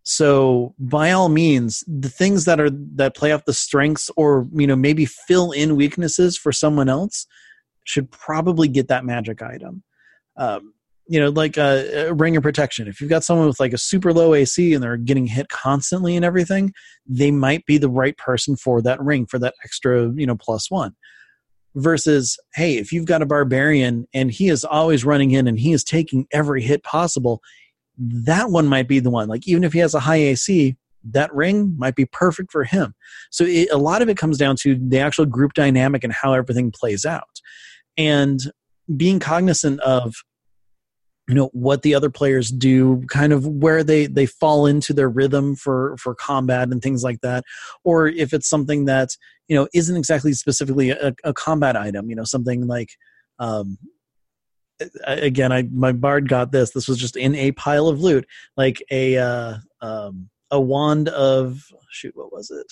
so by all means, the things that are that play off the strengths or you know maybe fill in weaknesses for someone else should probably get that magic item. Um, you know, like a, a ring of protection. If you've got someone with like a super low AC and they're getting hit constantly and everything, they might be the right person for that ring for that extra you know plus one. Versus, hey, if you've got a barbarian and he is always running in and he is taking every hit possible, that one might be the one. Like even if he has a high AC, that ring might be perfect for him. So it, a lot of it comes down to the actual group dynamic and how everything plays out, and being cognizant of you know what the other players do kind of where they they fall into their rhythm for for combat and things like that or if it's something that you know isn't exactly specifically a, a combat item you know something like um, again, I my bard got this. This was just in a pile of loot, like a uh, um, a wand of shoot. What was it?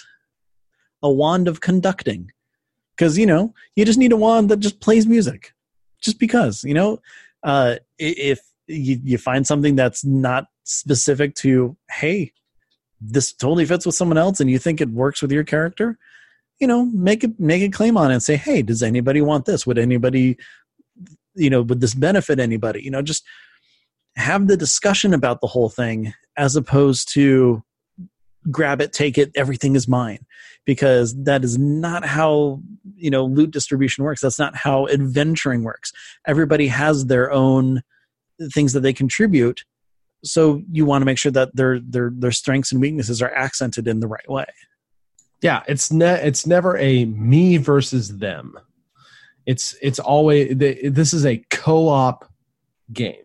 A wand of conducting, because you know you just need a wand that just plays music, just because you know. Uh, if you, you find something that's not specific to, hey, this totally fits with someone else, and you think it works with your character, you know make a make a claim on it and say hey does anybody want this would anybody you know would this benefit anybody? You know just have the discussion about the whole thing as opposed to grab it take it everything is mine. Because that is not how you know loot distribution works. That's not how adventuring works. Everybody has their own things that they contribute. So you want to make sure that their their their strengths and weaknesses are accented in the right way. Yeah it's ne- it's never a me versus them it's it's always this is a co-op game.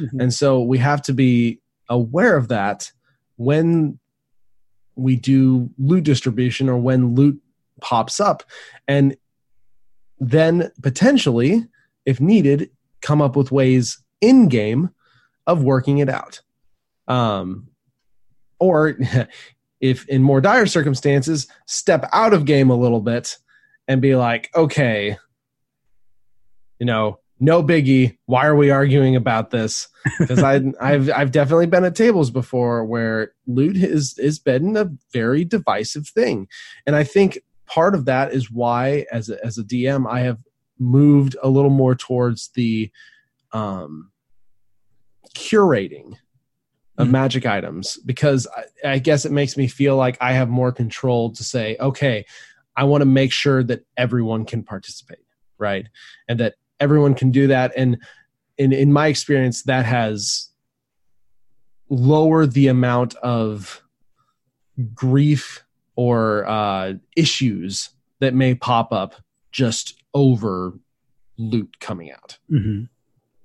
Mm-hmm. and so we have to be aware of that when we do loot distribution or when loot pops up. And then potentially if needed come up with ways in game of working it out. Um or if in more dire circumstances step out of game a little bit and be like okay you know no biggie why are we arguing about this because i i've i've definitely been at tables before where loot is is been a very divisive thing and i think part of that is why as a, as a dm i have moved a little more towards the um curating of mm-hmm. magic items because I, I guess it makes me feel like I have more control to say, okay, I want to make sure that everyone can participate, right? And that everyone can do that. And in in my experience, that has lowered the amount of grief or uh, issues that may pop up just over loot coming out. Mm-hmm.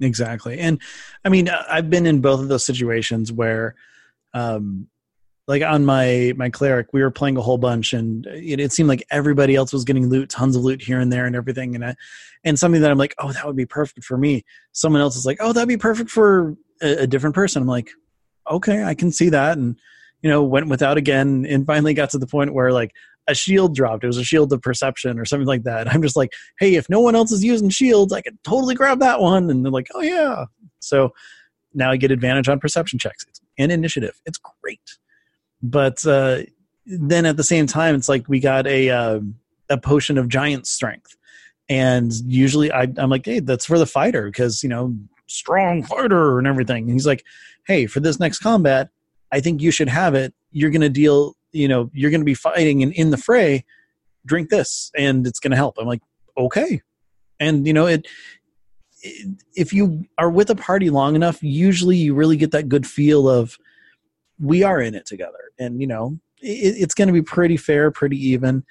Exactly. And I mean, I've been in both of those situations where, um, like on my my cleric, we were playing a whole bunch, and it, it, seemed like everybody else was getting loot, tons of loot here and there, and everything. And I, and something that I'm like, oh, that would be perfect for me. Someone else is like, oh, that'd be perfect for a, a different person. I'm like, okay, I can see that, and you know, went without again, and finally got to the point where like a shield dropped. It was a shield of perception or something like that. I'm just like, hey, if no one else is using shields, I could totally grab that one. And they're like, oh yeah. So now I get advantage on perception checks and initiative. It's great. But uh, then at the same time, it's like we got a uh, a potion of giant strength, and usually I, I'm like, hey, that's for the fighter because you know strong fighter and everything. And he's like, hey, for this next combat, I think you should have it. You're to deal you know you're to be fighting and in the fray. Drink this and it's to help. I'm like okay. And you know it, if you are with a party long enough usually you really get that good feel of we are in it together and you know it, it's going to be pretty fair pretty even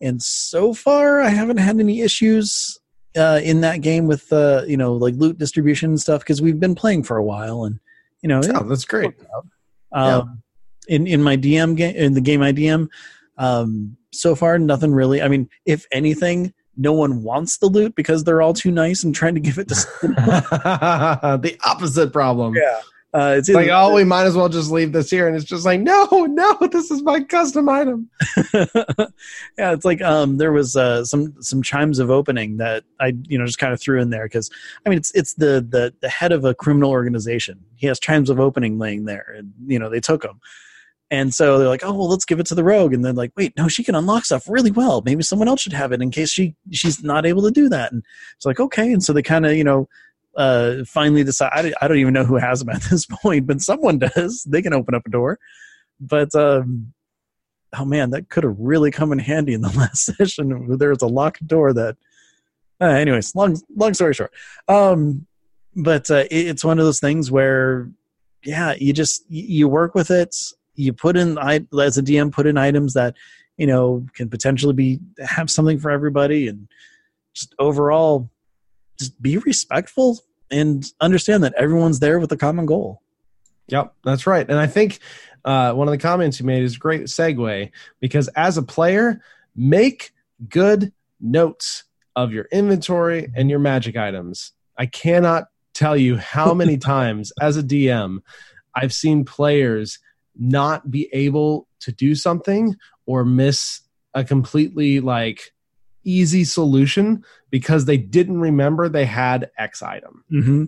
and so far i haven't had any issues uh, in that game with uh, you know like loot distribution and stuff because we've been playing for a while and you know oh, that's great um, in in my DM game in the game I DM. Um, so far, nothing really. I mean, if anything, no one wants the loot because they're all too nice and trying to give it to the opposite problem. Yeah. Uh, it's like, oh, we might as well just leave this here, and it's just like, no, no, this is my custom item. yeah, it's like um, there was uh, some some chimes of opening that I you know just kind of threw in there because I mean it's it's the the the head of a criminal organization. He has chimes of opening laying there, and you know they took them. And so they're like, oh well, let's give it to the rogue. And then like, wait, no, she can unlock stuff really well. Maybe someone else should have it in case she she's not able to do that. And it's like, okay. And so they kind of you know uh, finally decide. I, I don't even know who has them at this point, but someone does. They can open up a door. But um, oh man, that could have really come in handy in the last session. There was a locked door that. Uh, anyways, long long story short, um, but uh, it, it's one of those things where, yeah, you just you work with it you put in as a DM put in items that you know can potentially be have something for everybody and just overall just be respectful and understand that everyone's there with a common goal. Yep, that's right. And I think uh, one of the comments you made is a great segue because as a player, make good notes of your inventory and your magic items. I cannot tell you how many times as a DM I've seen players not be able to do something or miss a completely like easy solution because they didn't remember they had X item. Mm-hmm.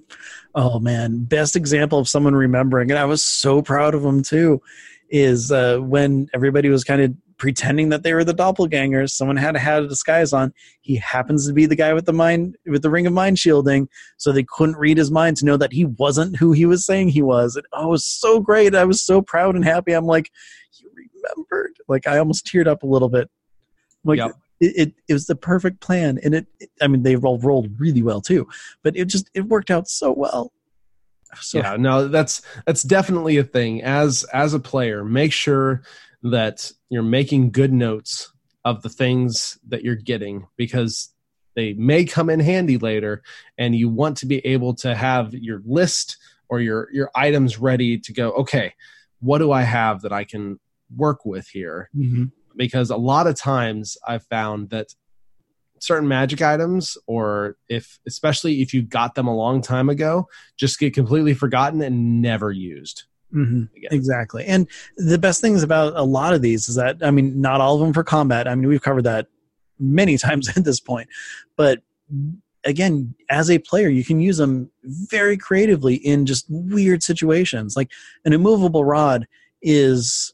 Oh man, best example of someone remembering, and I was so proud of them too, is uh, when everybody was kind of pretending that they were the doppelgangers. Someone had have a disguise on. He happens to be the guy with the mind with the ring of mind shielding, so they couldn't read his mind to know that he wasn't who he was saying he was. And oh, it was so great. I was so proud and happy. I'm like, you remembered. Like I almost teared up a little bit. Like yep. It, it, it was the perfect plan, and it, it. I mean, they rolled rolled really well too, but it just it worked out so well. So, yeah, no, that's that's definitely a thing. As as a player, make sure that you're making good notes of the things that you're getting because they may come in handy later and you want to be able to have your list or your your items ready to go okay what do i have that i can work with here mm-hmm. Because a lot of times i've found that certain magic items or if especially if you got them a long time ago just get completely forgotten and never used mm-hmm. exactly. And the best things about a lot of these is that i mean not all of them for combat. I mean we've covered that many times at this point. But again as a player you can use them very creatively in just weird situations. Like an immovable rod is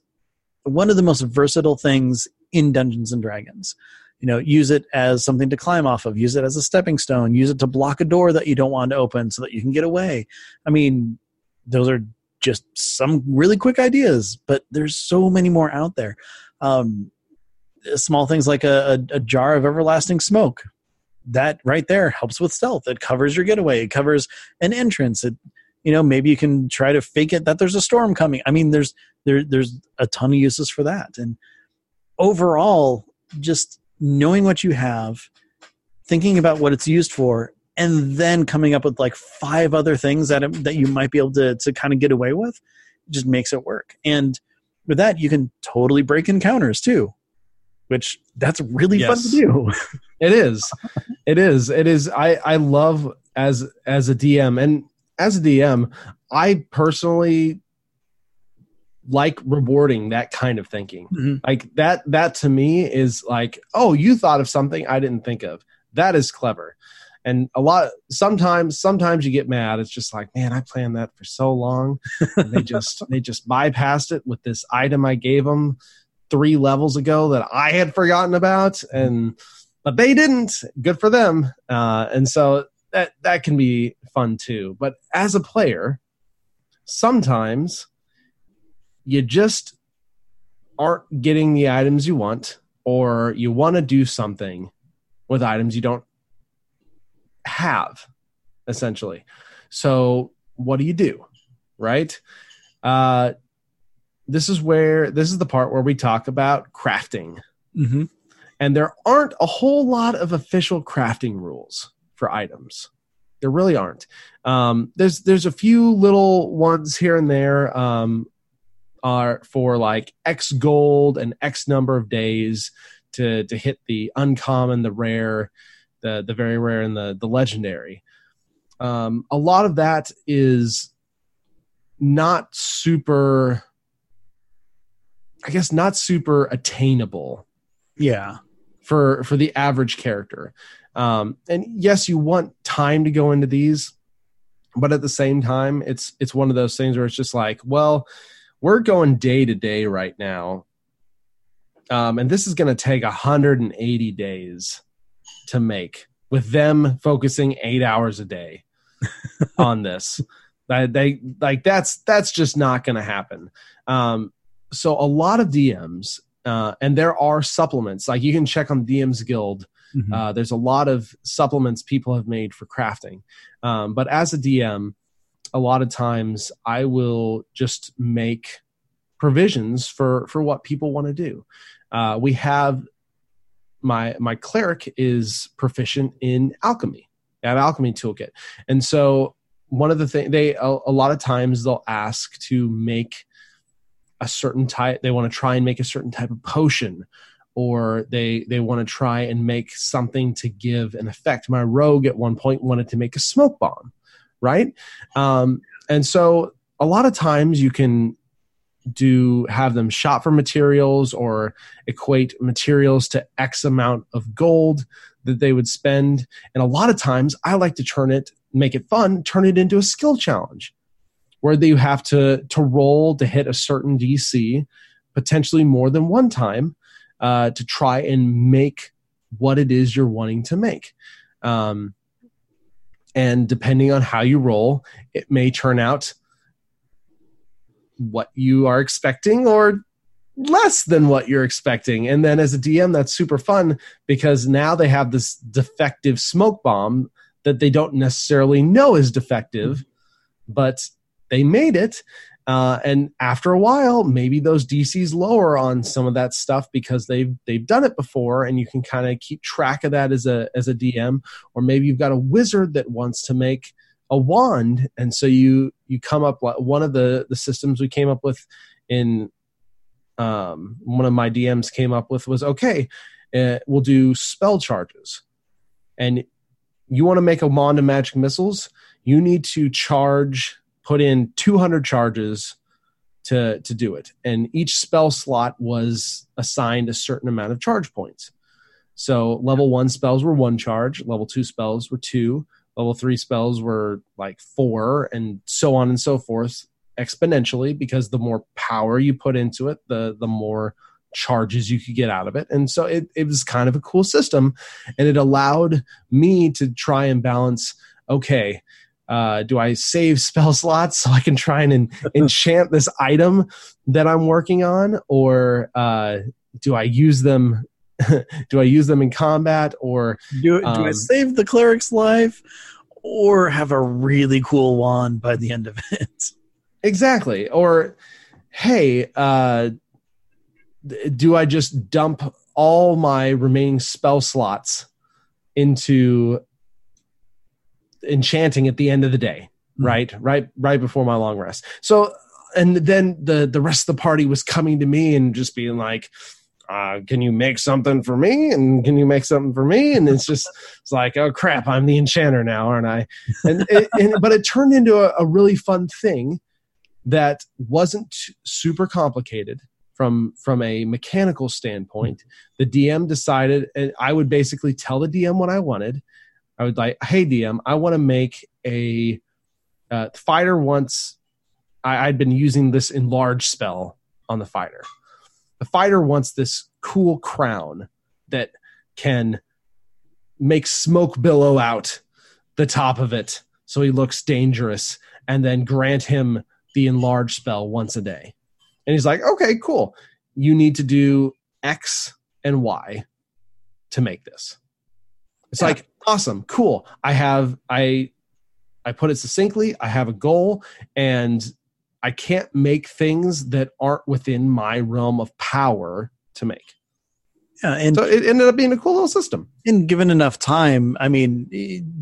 one of the most versatile things in dungeons and dragons. You know use it as something to climb off of use it as a stepping stone use it to block a door that you don't want to open so that you can get away. I mean those are just some really quick ideas but there's so many more out there. Um, small things like a, a, a jar of everlasting smoke. That right there helps with stealth. It covers your getaway. It covers an entrance. It you know maybe you can try to fake it that there's a storm coming i mean there's there there's a ton of uses for that and overall just knowing what you have, thinking about what it's used for, and then coming up with like five other things that that you might be able to to kind of get away with, just makes it work. And with that, you can totally break encounters too, which that's really yes. fun to do. it is, it is, it is. I I love as as a DM and as a DM, I personally like rewarding that kind of thinking. Mm-hmm. Like that that to me is like, oh, you thought of something I didn't think of. That is clever. And a lot sometimes sometimes you get mad. It's just like, man, I planned that for so long. they just they just bypassed it with this item I gave them three levels ago that I had forgotten about and but they didn't. Good for them. Uh, and so that that can be fun too. But as a player, sometimes you just aren't getting the items you want, or you want to do something with items you don't have, essentially. So, what do you do? Right? Uh, this is where this is the part where we talk about crafting. Mm-hmm. And there aren't a whole lot of official crafting rules for items. There really aren't. Um, there's there's a few little ones here and there. Um, are for like X gold and X number of days to to hit the uncommon, the rare, the the very rare, and the the legendary. Um, a lot of that is not super. I guess not super attainable. Yeah. For for the average character. Um, and yes, you want time to go into these, but at the same time, it's it's one of those things where it's just like, well, we're going day to day right now. Um, and this is going to take 180 days to make with them focusing eight hours a day on this. they like that's that's just not going to happen. Um, so a lot of DMs, uh, and there are supplements like you can check on DM's Guild. Mm-hmm. Uh, there's a lot of supplements people have made for crafting. Um, but as a DM, a lot of times I will just make provisions for for what people want to do. Uh, we have my my cleric is proficient in alchemy. I have alchemy toolkit, and so one of the things they a, a lot of times they'll ask to make a certain type. They want to try and make a certain type of potion or they they want to try and make something to give an effect. My rogue at one point wanted to make a smoke bomb, right? Um, and so a lot of times you can do have them shop for materials or equate materials to X amount of gold that they would spend. And a lot of times I like to turn it, make it fun, turn it into a skill challenge where you have to to roll to hit a certain DC, potentially more than one time. uh, to try and make what it is you're wanting to make. Um, and depending on how you roll, it may turn out what you are expecting or less than what you're expecting. And then as a DM, that's super fun because now they have this defective smoke bomb that they don't necessarily know is defective, but they made it. Uh, and after a while, maybe those DCs lower on some of that stuff because they've they've done it before, and you can kind of keep track of that as a as a DM. Or maybe you've got a wizard that wants to make a wand, and so you you come up one of the the systems we came up with in um, one of my DMs came up with was okay, uh, we'll do spell charges, and you want to make a wand of magic missiles, you need to charge put in 200 charges to to do it. And each spell slot was assigned a certain amount of charge points. So level 1 spells were 1 charge level 2 spells were 2 level 3 spells were like 4 and so on and so forth exponentially because the more power you put into it the the more charges you could get out of it. And so it, it was kind of a cool system and it allowed me to try and balance okay uh, do I save spell slots so I can try and enchant this item that I'm working on, or uh, do I use them? do I use them in combat, or do, do um, I save the cleric's life, or have a really cool wand by the end of it? Exactly. Or hey, uh, do I just dump all my remaining spell slots into enchanting at the end of the day, mm-hmm. right? Right, right before my long rest. So, and then the the rest of the party was coming to me and just being like, uh, "Can you make something for me?" And can you make something for me? And it's just it's like, "Oh crap, I'm the enchanter now, aren't I?" And, it, and but it turned into a, a really fun thing that wasn't super complicated from from a mechanical standpoint the dm decided and i would basically tell the dm what i wanted I would like, hey DM, I want to make a uh, fighter wants. I, I'd been using this enlarge spell on the fighter. The fighter wants this cool crown that can make smoke billow out the top of it so he looks dangerous and then grant him the enlarge spell once a day. And he's like, okay, cool. You need to do X and Y to make this. It's yeah. like, awesome, cool. I have I I put it succinctly, I have a goal and I can't make things that aren't within my realm of power to make. Yeah, and so it ended up being a cool little system. And given enough time, I mean,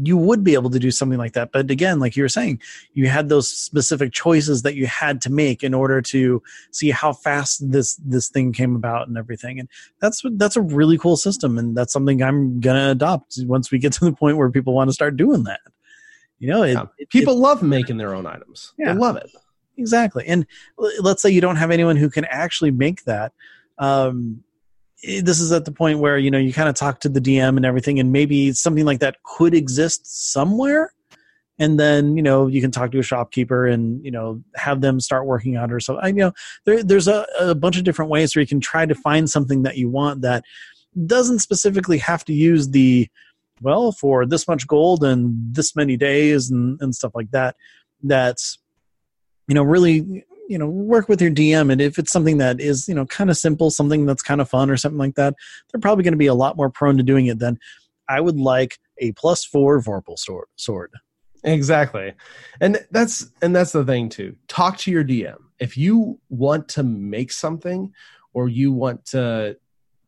you would be able to do something like that. But again, like you were saying, you had those specific choices that you had to make in order to see how fast this this thing came about and everything. And that's that's a really cool system, and that's something I'm gonna adopt once we get to the point where people want to start doing that. You know, it, yeah. people it, love making their own items. Yeah. They love it. Exactly. And let's say you don't have anyone who can actually make that. Um, Eh, this is at the point where you know you kind of talk to the DM and everything, and maybe something like that could exist somewhere. And then you know you can talk to a shopkeeper and you know have them start working on it or so. I you know there, there's a, a bunch of different ways where you can try to find something that you want that doesn't specifically have to use the well for this much gold and this many days and, and stuff like that. That's you know really you know work with your dm and if it's something that is you know kind of simple something that's kind of fun or something like that they're probably going to be a lot more prone to doing it than i would like a plus four vorpal sword. Exactly. And that's and that's the thing too. Talk to your dm if you want to make something or you want to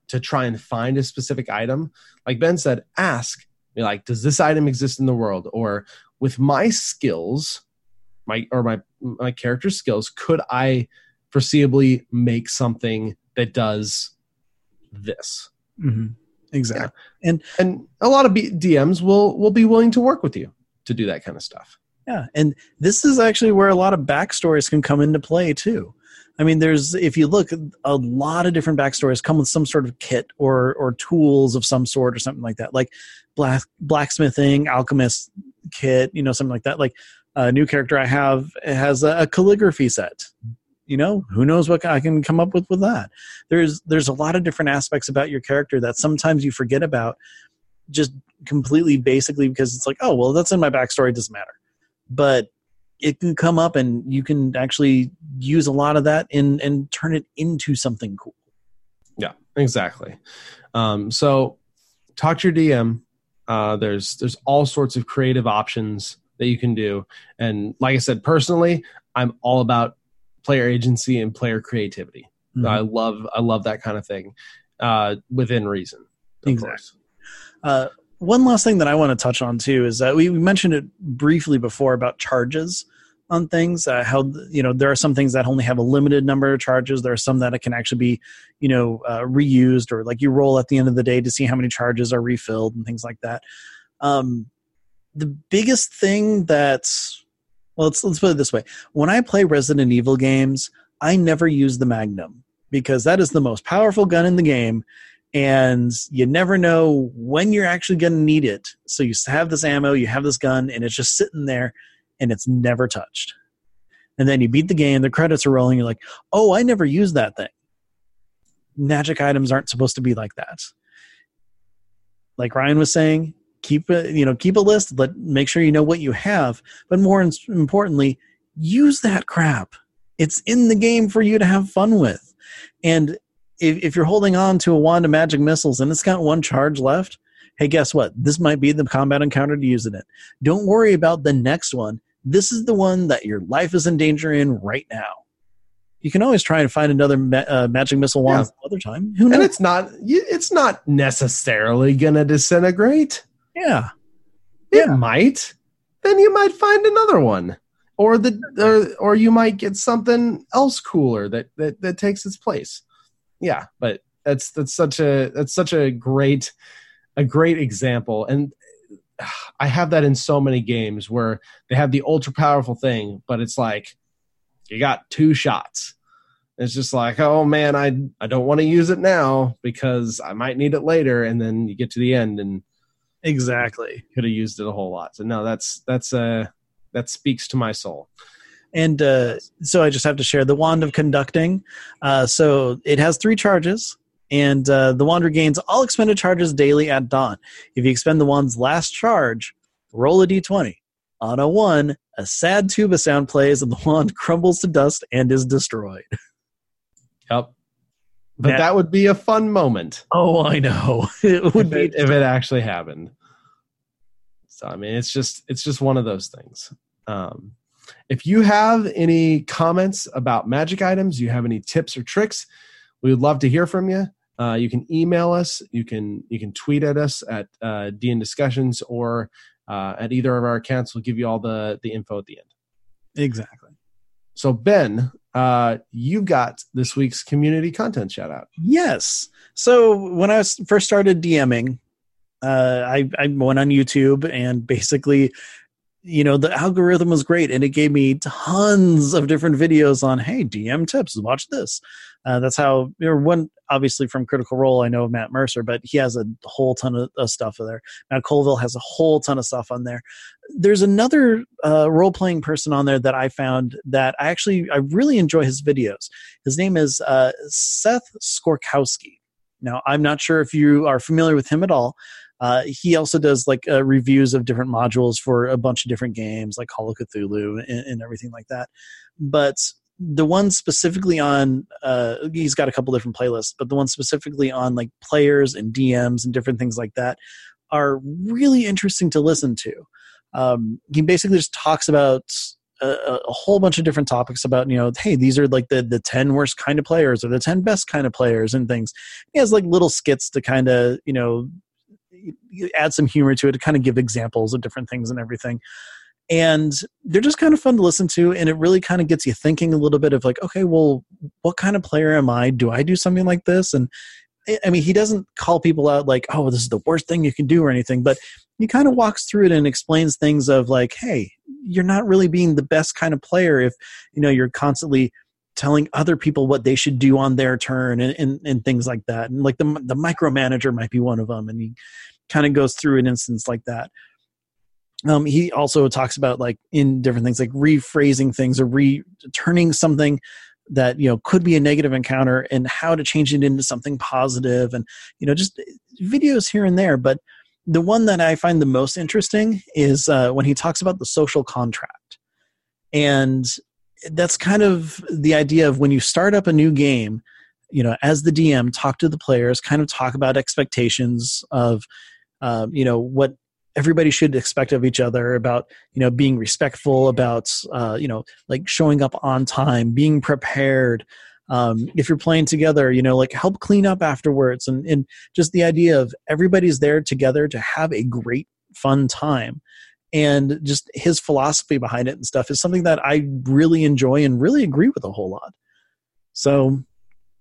to try and find a specific item like ben said ask me like does this item exist in the world? Or with my skills my or my my character skills could i foreseeably make something that does this mm-hmm. exactly yeah. and and a lot of B- dms will will be willing to work with you to do that kind of stuff yeah and this is actually where a lot of backstories can come into play too I mean, there's if you look, a lot of different backstories come with some sort of kit or or tools of some sort or something like that, like black, blacksmithing, alchemist kit, you know, something like that. Like a new character I have has a, a calligraphy set. you know who knows what i can come up with with that. There's there's a lot of different aspects about your character that sometimes you forget about just completely basically because it's like oh well that's in my backstory it doesn't matter. But it can come up and you can actually use a lot of that and and turn it into something cool. Yeah exactly. Um, so talk to your dm uh, there's there's all sorts of creative options that you can do and like i said personally i'm all about player agency and player creativity mm-hmm. i love i love that kind of thing uh, within reason exactly uh, one last thing that I want to touch on too is that we, mentioned it briefly before about charges on things. Uh, how you know there are some things that only have a limited number of charges. There are some that can actually be you know uh, reused or like you roll at the end of the day to see how many charges are refilled and things like that. Um, the biggest thing that's well, let's let's put it this way: when I play Resident Evil games, I never use the Magnum because that is the most powerful gun in the game and you never know when you're actually going to need it. So you have this ammo, you have this gun, and it's just sitting there and it's never touched. And then you beat the game, the credits are rolling, you're like, oh, I never used that thing. Magic items aren't supposed to be like that. Like Ryan was saying, keep a you know keep a list, but make sure you know what you have. But more importantly, use that crap. It's in the game for you to have fun with. And if, if you're holding on to a wand of magic missiles and it's got one charge left, hey, guess what? This might be the combat encounter to use it. Don't worry about the next one. This is the one that your life is in danger in right now. You can always try and find another ma- uh, magic missile wand yeah. other time. Who knows? And it's not it's not necessarily gonna disintegrate. Yeah, it yeah. might. Then you might find another one, or the uh, or you might get something else cooler that that that takes its place yeah, but that's that's such a that's such a great a great example and I have that in so many games where they have the ultra powerful thing, but it's like you got two shots. It's just like, oh man, I I don't want to use it now because I might need it later, and then you get to the end and exactly could have used it a whole lot. So no, that's that's uh that speaks to my soul and uh, so I just have to share the wand of conducting. Uh, so it has three charges, and uh, the wand regains all expended charges daily at dawn. If you expend the wand's last charge, roll a d20. On a one, a sad tuba sound plays, and the wand crumbles to dust and is destroyed. Yep. But that, that would be a fun moment. Oh, I know. It would if be it, if it actually happened. So I mean, it's just it's just one of those things. Um, if you have any comments about magic items, you have any tips or tricks, we would love to hear from you. Uh, you can email us. You can you can tweet at us at uh, DnD Discussions or uh, at either of our accounts. We'll give you all the the info at the end. Exactly. So Ben, uh, you got this week's community content shout out. Yes. So when I first started DMing, uh, I, I went on YouTube and basically you know the algorithm was great and it gave me tons of different videos on hey dm tips watch this. Uh, that's how you know, one obviously from critical role i know matt mercer but he has a whole ton of, of stuff there. Matt colville has a whole ton of stuff on there. There's another uh, role-playing person on there that i found that i actually i really enjoy his videos. His name is uh, seth skorkowski. Now i'm not sure if you are familiar with him at all uh, he also does like uh, reviews of different modules for a bunch of different games, like Call of Cthulhu and, and everything like that. But the one specifically on, uh, he's got a couple different playlists, but the one specifically on like players and DMs and different things like that are really interesting to listen to. Um, he basically just talks about a, a, whole bunch of different topics about you know hey these are like the the 10 worst kind of players or the 10 best kind of players and things he has like little skits to kind of you know add some humor to it to kind of give examples of different things and everything and they're just kind of fun to listen to and it really kind of gets you thinking a little bit of like okay well what kind of player am i do i do something like this and eh, i mean he doesn't call people out like oh this is the worst thing you can do or anything but he kind of walks through it and explains things of like hey you're not really being the best kind of player if you know you're constantly telling other people what they should do on their turn and, and, and things like that. And like the, the micromanager might be one of them. And he kind of goes through an instance like that. Um, he also talks about like in different things like rephrasing things or returning something that you know could be a negative encounter and how to change it into something positive and you know just videos here and there but the one that i find the most interesting is uh, when he talks about the social contract and that's kind of the idea of when you start up a new game you know as the dm talk to the players kind of talk about expectations of uh, you know what everybody should expect of each other about you know being respectful about uh, you know like showing up on time being prepared. Um, if you're playing together you know like help clean up afterwards and, and just the idea of everybody's there together to have a great fun time. And just his philosophy behind it and stuff is something that i really enjoy and really agree with a whole lot. So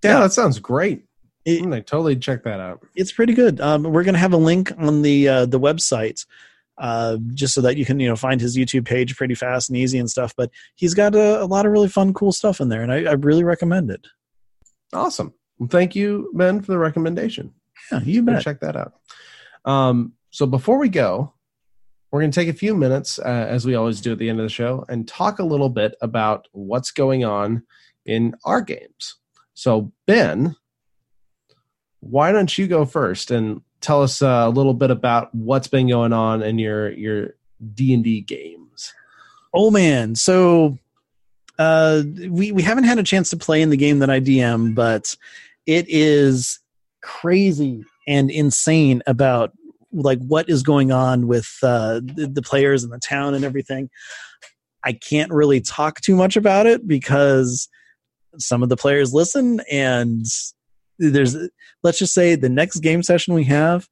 yeah, yeah. that sounds great it, I'm totally check that out. It's pretty good. Um, we're gonna have a link on the uh, the website, uh, just so that you can you know find his YouTube page pretty fast and easy and stuff. But he's got a, a lot of really fun, cool stuff in there, and I, I really recommend it. Awesome. Well, thank you, Ben, for the recommendation. Yeah, you bet. Check that out. Um, so before we go, we're going to take a few minutes, uh, as we always do at the end of the show, and talk a little bit about what's going on in our games. So, Ben, why don't you go first and tell us uh, a little bit about what's been going on in your your D and D games? Oh man, so uh, we we haven't had a chance to play in the game that I DM, but it is crazy and insane about like what is going on with uh, the, the players and the town and everything. I can't really talk too much about it because some of the players listen and there's let's just say the next game session we have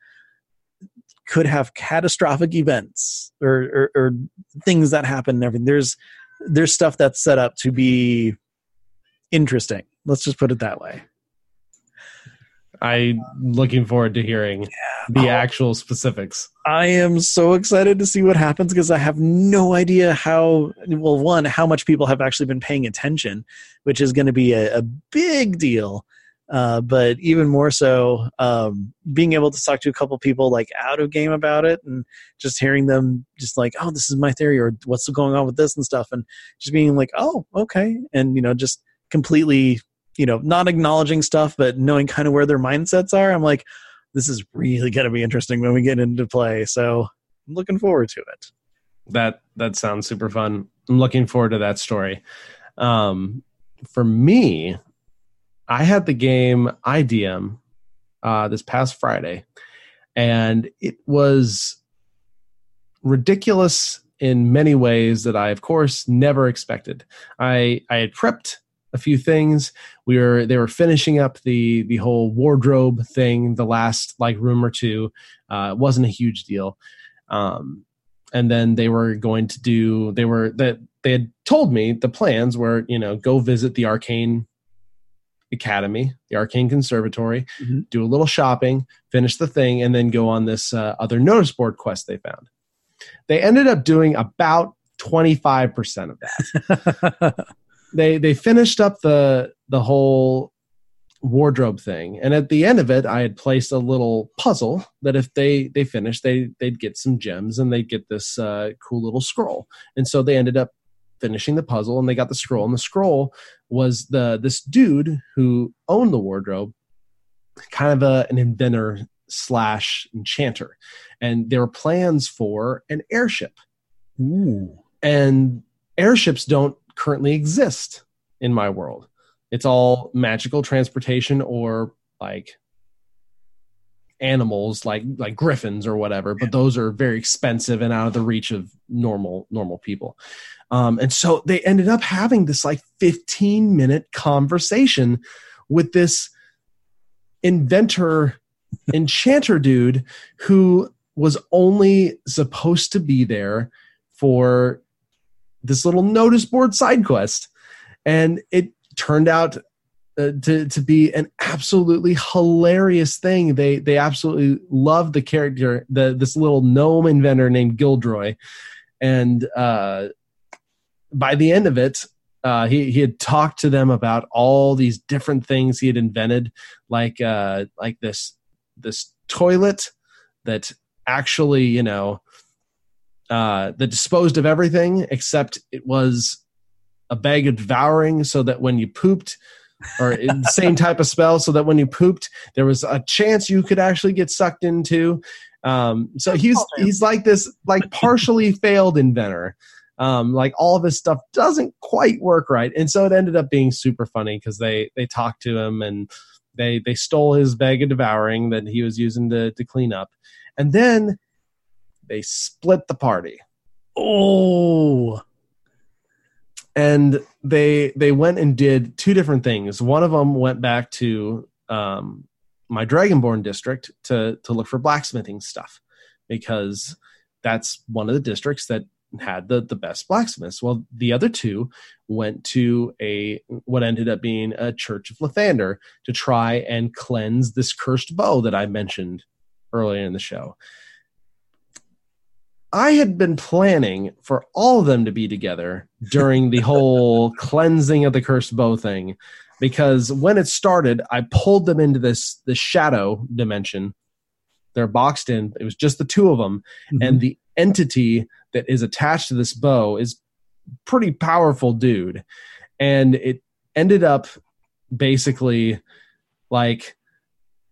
could have catastrophic events or, or, or things that happen and everything. There's there's stuff that's set up to be interesting. Let's just put it that way. I'm looking forward to hearing yeah. the oh, actual specifics. I am so excited to see what happens because I have no idea how, well, one, how much people have actually been paying attention, which is going to be a, a big deal. Uh, but even more so, um, being able to talk to a couple people like out of game about it and just hearing them just like, oh, this is my theory or what's going on with this and stuff. And just being like, oh, okay. And, you know, just completely, you know, not acknowledging stuff, but knowing kind of where their mindsets are. I'm like, this is really going to be interesting when we get into play. So I'm looking forward to it. That, that sounds super fun. I'm looking forward to that story. Um, for me, I had the game IDM uh, this past Friday, and it was ridiculous in many ways that I, of course, never expected. I I had prepped a few things. We were they were finishing up the the whole wardrobe thing, the last like room or two. Uh, it wasn't a huge deal. Um, and then they were going to do they were that they had told me the plans were you know go visit the arcane Academy, the Arcane Conservatory, mm-hmm. do a little shopping, finish the thing, and then go on this uh, other notice board quest they found. They ended up doing about 25% of that. they they finished up the the whole wardrobe thing and at the end of it i had placed a little puzzle that if they they finished they they'd get some gems and they'd get this uh, cool little scroll and so they ended up finishing the puzzle and they got the scroll. And the scroll was the this dude who owned the wardrobe kind of a, an inventor slash enchanter. And there were plans for an airship. Ooh. and airships don't currently exist in my world. It's all magical transportation or like animals like like griffins or whatever but those are very expensive and out of the reach of normal normal people. Um, and so they ended up having this like 15 minute conversation with this inventor enchanter dude who was only supposed to be there for this little notice board side quest. And it turned out uh, to to be an absolutely hilarious thing. They they absolutely loved the character, the this little gnome inventor named Gildroy, and uh, by the end of it, uh, he he had talked to them about all these different things he had invented, like uh, like this this toilet that actually you know uh, that disposed of everything except it was a bag of devouring so that when you pooped, or same type of spell, so that when you pooped, there was a chance you could actually get sucked into. Um, so he's he's like this like partially failed inventor. Um, like all of his stuff doesn't quite work right, and so it ended up being super funny because they they talked to him and they they stole his bag of devouring that he was using to to clean up, and then they split the party. Oh, and they they went and did two different things. One of them went back to um, my Dragonborn district to to look for blacksmithing stuff because that's one of the districts that had the the best blacksmiths. Well, the other two went to a what ended up being a church of Lathander to try and cleanse this cursed bow that I mentioned earlier in the show. I had been planning for all of them to be together during the whole cleansing of the cursed bow thing because when it started, I pulled them into this the shadow dimension. They're boxed in. It was just the two of them, mm-hmm. and the entity that is attached to this bow is pretty powerful dude, and it ended up basically like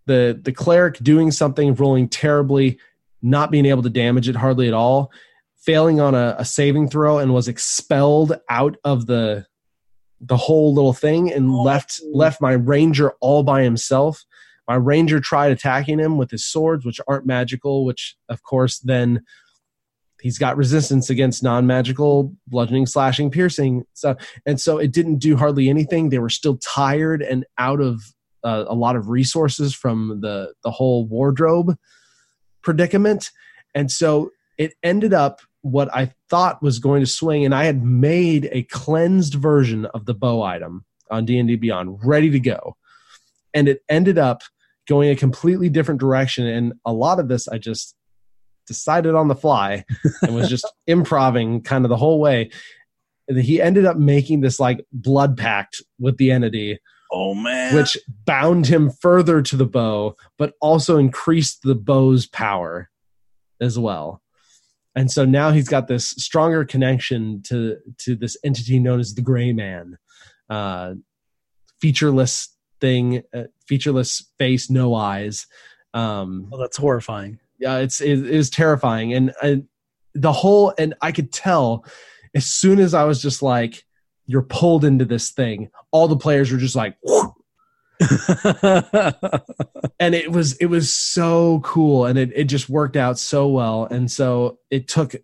the the cleric doing something, rolling terribly, not being able to damage it hardly at all, failing on a, a saving throw, and was expelled out of the the whole little thing and oh, left left my ranger all by himself. My ranger tried attacking him with his swords, which aren't magical, which of course then he's got resistance against non-magical bludgeoning, slashing, piercing. So and so it didn't do hardly anything. They were still tired and out of uh, a lot of resources from the the whole wardrobe predicament. And so it ended up what I thought was going to swing, and I had made a cleansed version of the bow item on D and D Beyond, ready to go, and it ended up going a completely different direction. And a lot of this I just decided on the fly and was just improving kind of the whole way. And he ended up making this like blood pact with the entity. Oh man. Which bound him further to the bow, but also increased the bow's power as well. And so now he's got this stronger connection to to this entity known as the gray man. Uh, featureless thing uh, featureless face no eyes. Um oh, that's horrifying. yeah it's it, it was terrifying. And and the whole and i could tell as soon as i was just like you're pulled into this thing. All the players were just like and it was it was so cool and it, it just worked out so well. And so it took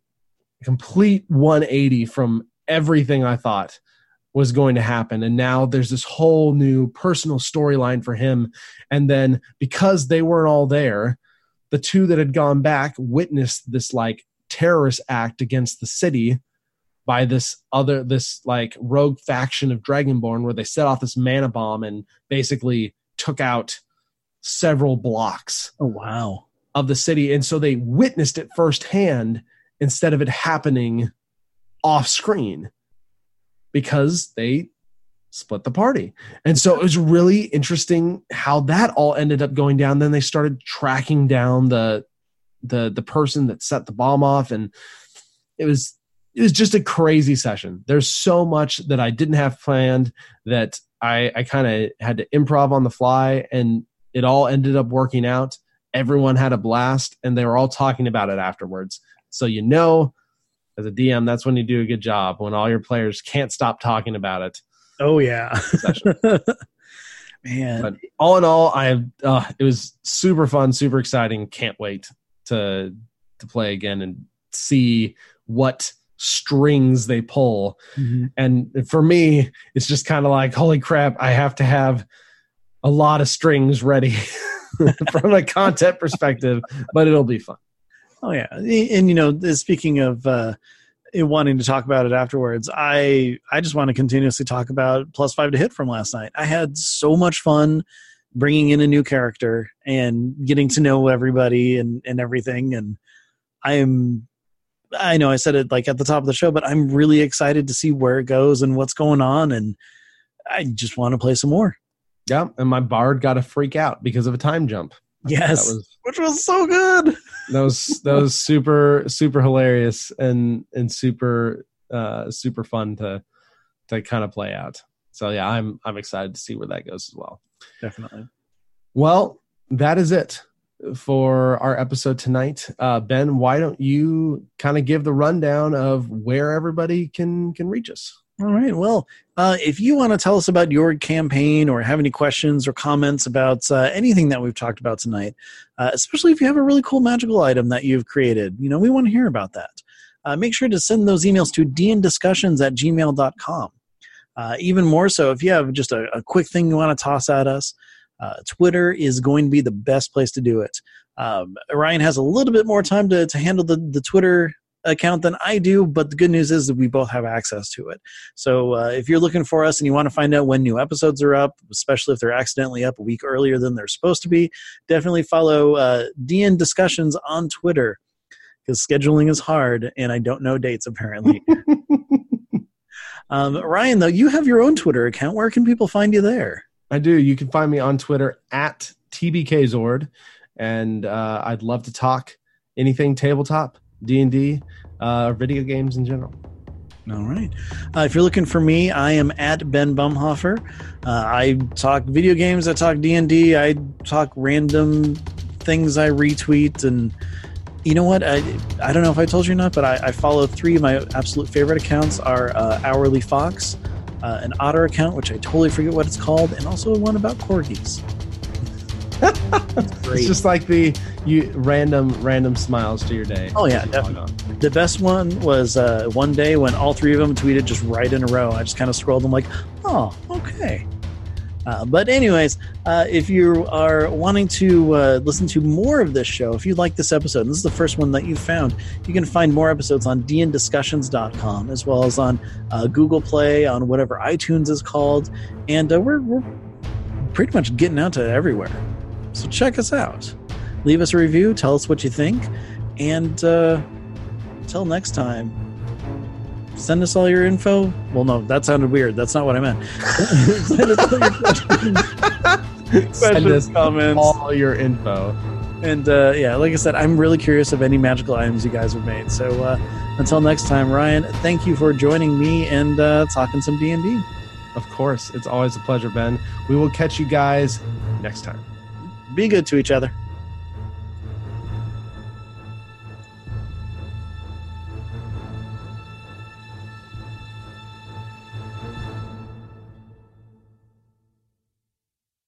complete 180 from everything i thought was going to happen. And now there's this whole new personal storyline for him. And then because they weren't all there the two that had gone back witnessed this like terrorist act against the city by this other this like rogue faction of Dragonborn where they set off this mana bomb and basically took out several blocks. Oh wow. Of the city. And so they witnessed it firsthand instead of it happening off screen because they split the party. And so it was really interesting how that all ended up going down. Then they started tracking down the the the person that set the bomb off and it was it was just a crazy session. There's so much that I didn't have planned that I, I kind of had to improv on the fly, and it all ended up working out. Everyone had a blast, and they were all talking about it afterwards. So you know, as a DM, that's when you do a good job when all your players can't stop talking about it. Oh yeah, man. But all in all, I uh, it was super fun, super exciting. Can't wait to to play again and see what strings they pull. Mm-hmm. And for me, it's just kind of like, holy crap, I have to have a lot of strings ready from a content perspective, but it'll be fun. Oh yeah, and you know, speaking of uh, wanting to talk about it afterwards, I I just want to continuously talk about plus five to hit from last night. I had so much fun bringing in a new character and getting to know everybody and and everything, and I am I know I said it like at the top of the show, but I'm really excited to see where it goes and what's going on, and I just want to play some more. Yeah, and my bard got to freak out because of a time jump. Yes, was, which was so good. That was that was super super hilarious and and super uh super fun to to kind of play out. So yeah, I'm I'm excited to see where that goes as well. Definitely. Well, that is it for our episode tonight. Uh, ben, why don't you kind of give the rundown of where everybody can can reach us? All right. Well, uh, if you want to tell us about your campaign or have any questions or comments about uh, anything that we've talked about tonight, uh, especially if you have a really cool magical item that you've created, you know, we want to hear about that. Uh, make sure to send those emails to dndiscussions at gmail.com. Uh, even more so, if you have just a, a quick thing you want to toss at us, uh, Twitter is going to be the best place to do it. Um, Ryan has a little bit more time to, to handle the, the Twitter account than I do, but the good news is that we both have access to it. So uh, if you're looking for us and you want to find out when new episodes are up, especially if they're accidentally up a week earlier than they're supposed to be, definitely follow uh, DnD Discussions on Twitter because scheduling is hard and I don't know dates apparently. um, Ryan, though, you have your own Twitter account. Where can people find you there? I do. You can find me on Twitter at TBKZord, and uh, I'd love to talk anything tabletop D and D, uh, video games in general. All right. Uh, if you're looking for me, I am at Ben Bumhofer. Uh, I talk video games. I talk D and. I talk random things. I retweet and. You know what? I, I don't know if I told you or not, but I, I follow three of my absolute favorite accounts are uh, Hourly Fox, uh, an Otter account, which I totally forget what it's called, and also one about corgis. it's just like the you random random smiles to your day. Oh yeah, definitely. The best one was uh, one day when all three of them tweeted just right in a row. I just kind of scrolled them like, oh, okay. Uh, but anyways, uh, if you are wanting to uh, listen to more of this show, if you like this episode, this is the first one that you found, you can find more episodes on dndiscussions.com as well as on uh, Google Play, on whatever iTunes is called, and uh, we're, we're pretty much getting out to everywhere. So check us out. Leave us a review, tell us what you think, and until next time, send us all your info. Well, no, that sounded weird. That's not what I meant. send us all your questions, send us comments, all your info. And uh, yeah, like I said, I'm really curious of any magical items you guys have made. So uh, until next time, Ryan, thank you for joining me and uh, talking some D and D. Of course, it's always a pleasure, Ben. We will catch you guys next time. Be good to each other.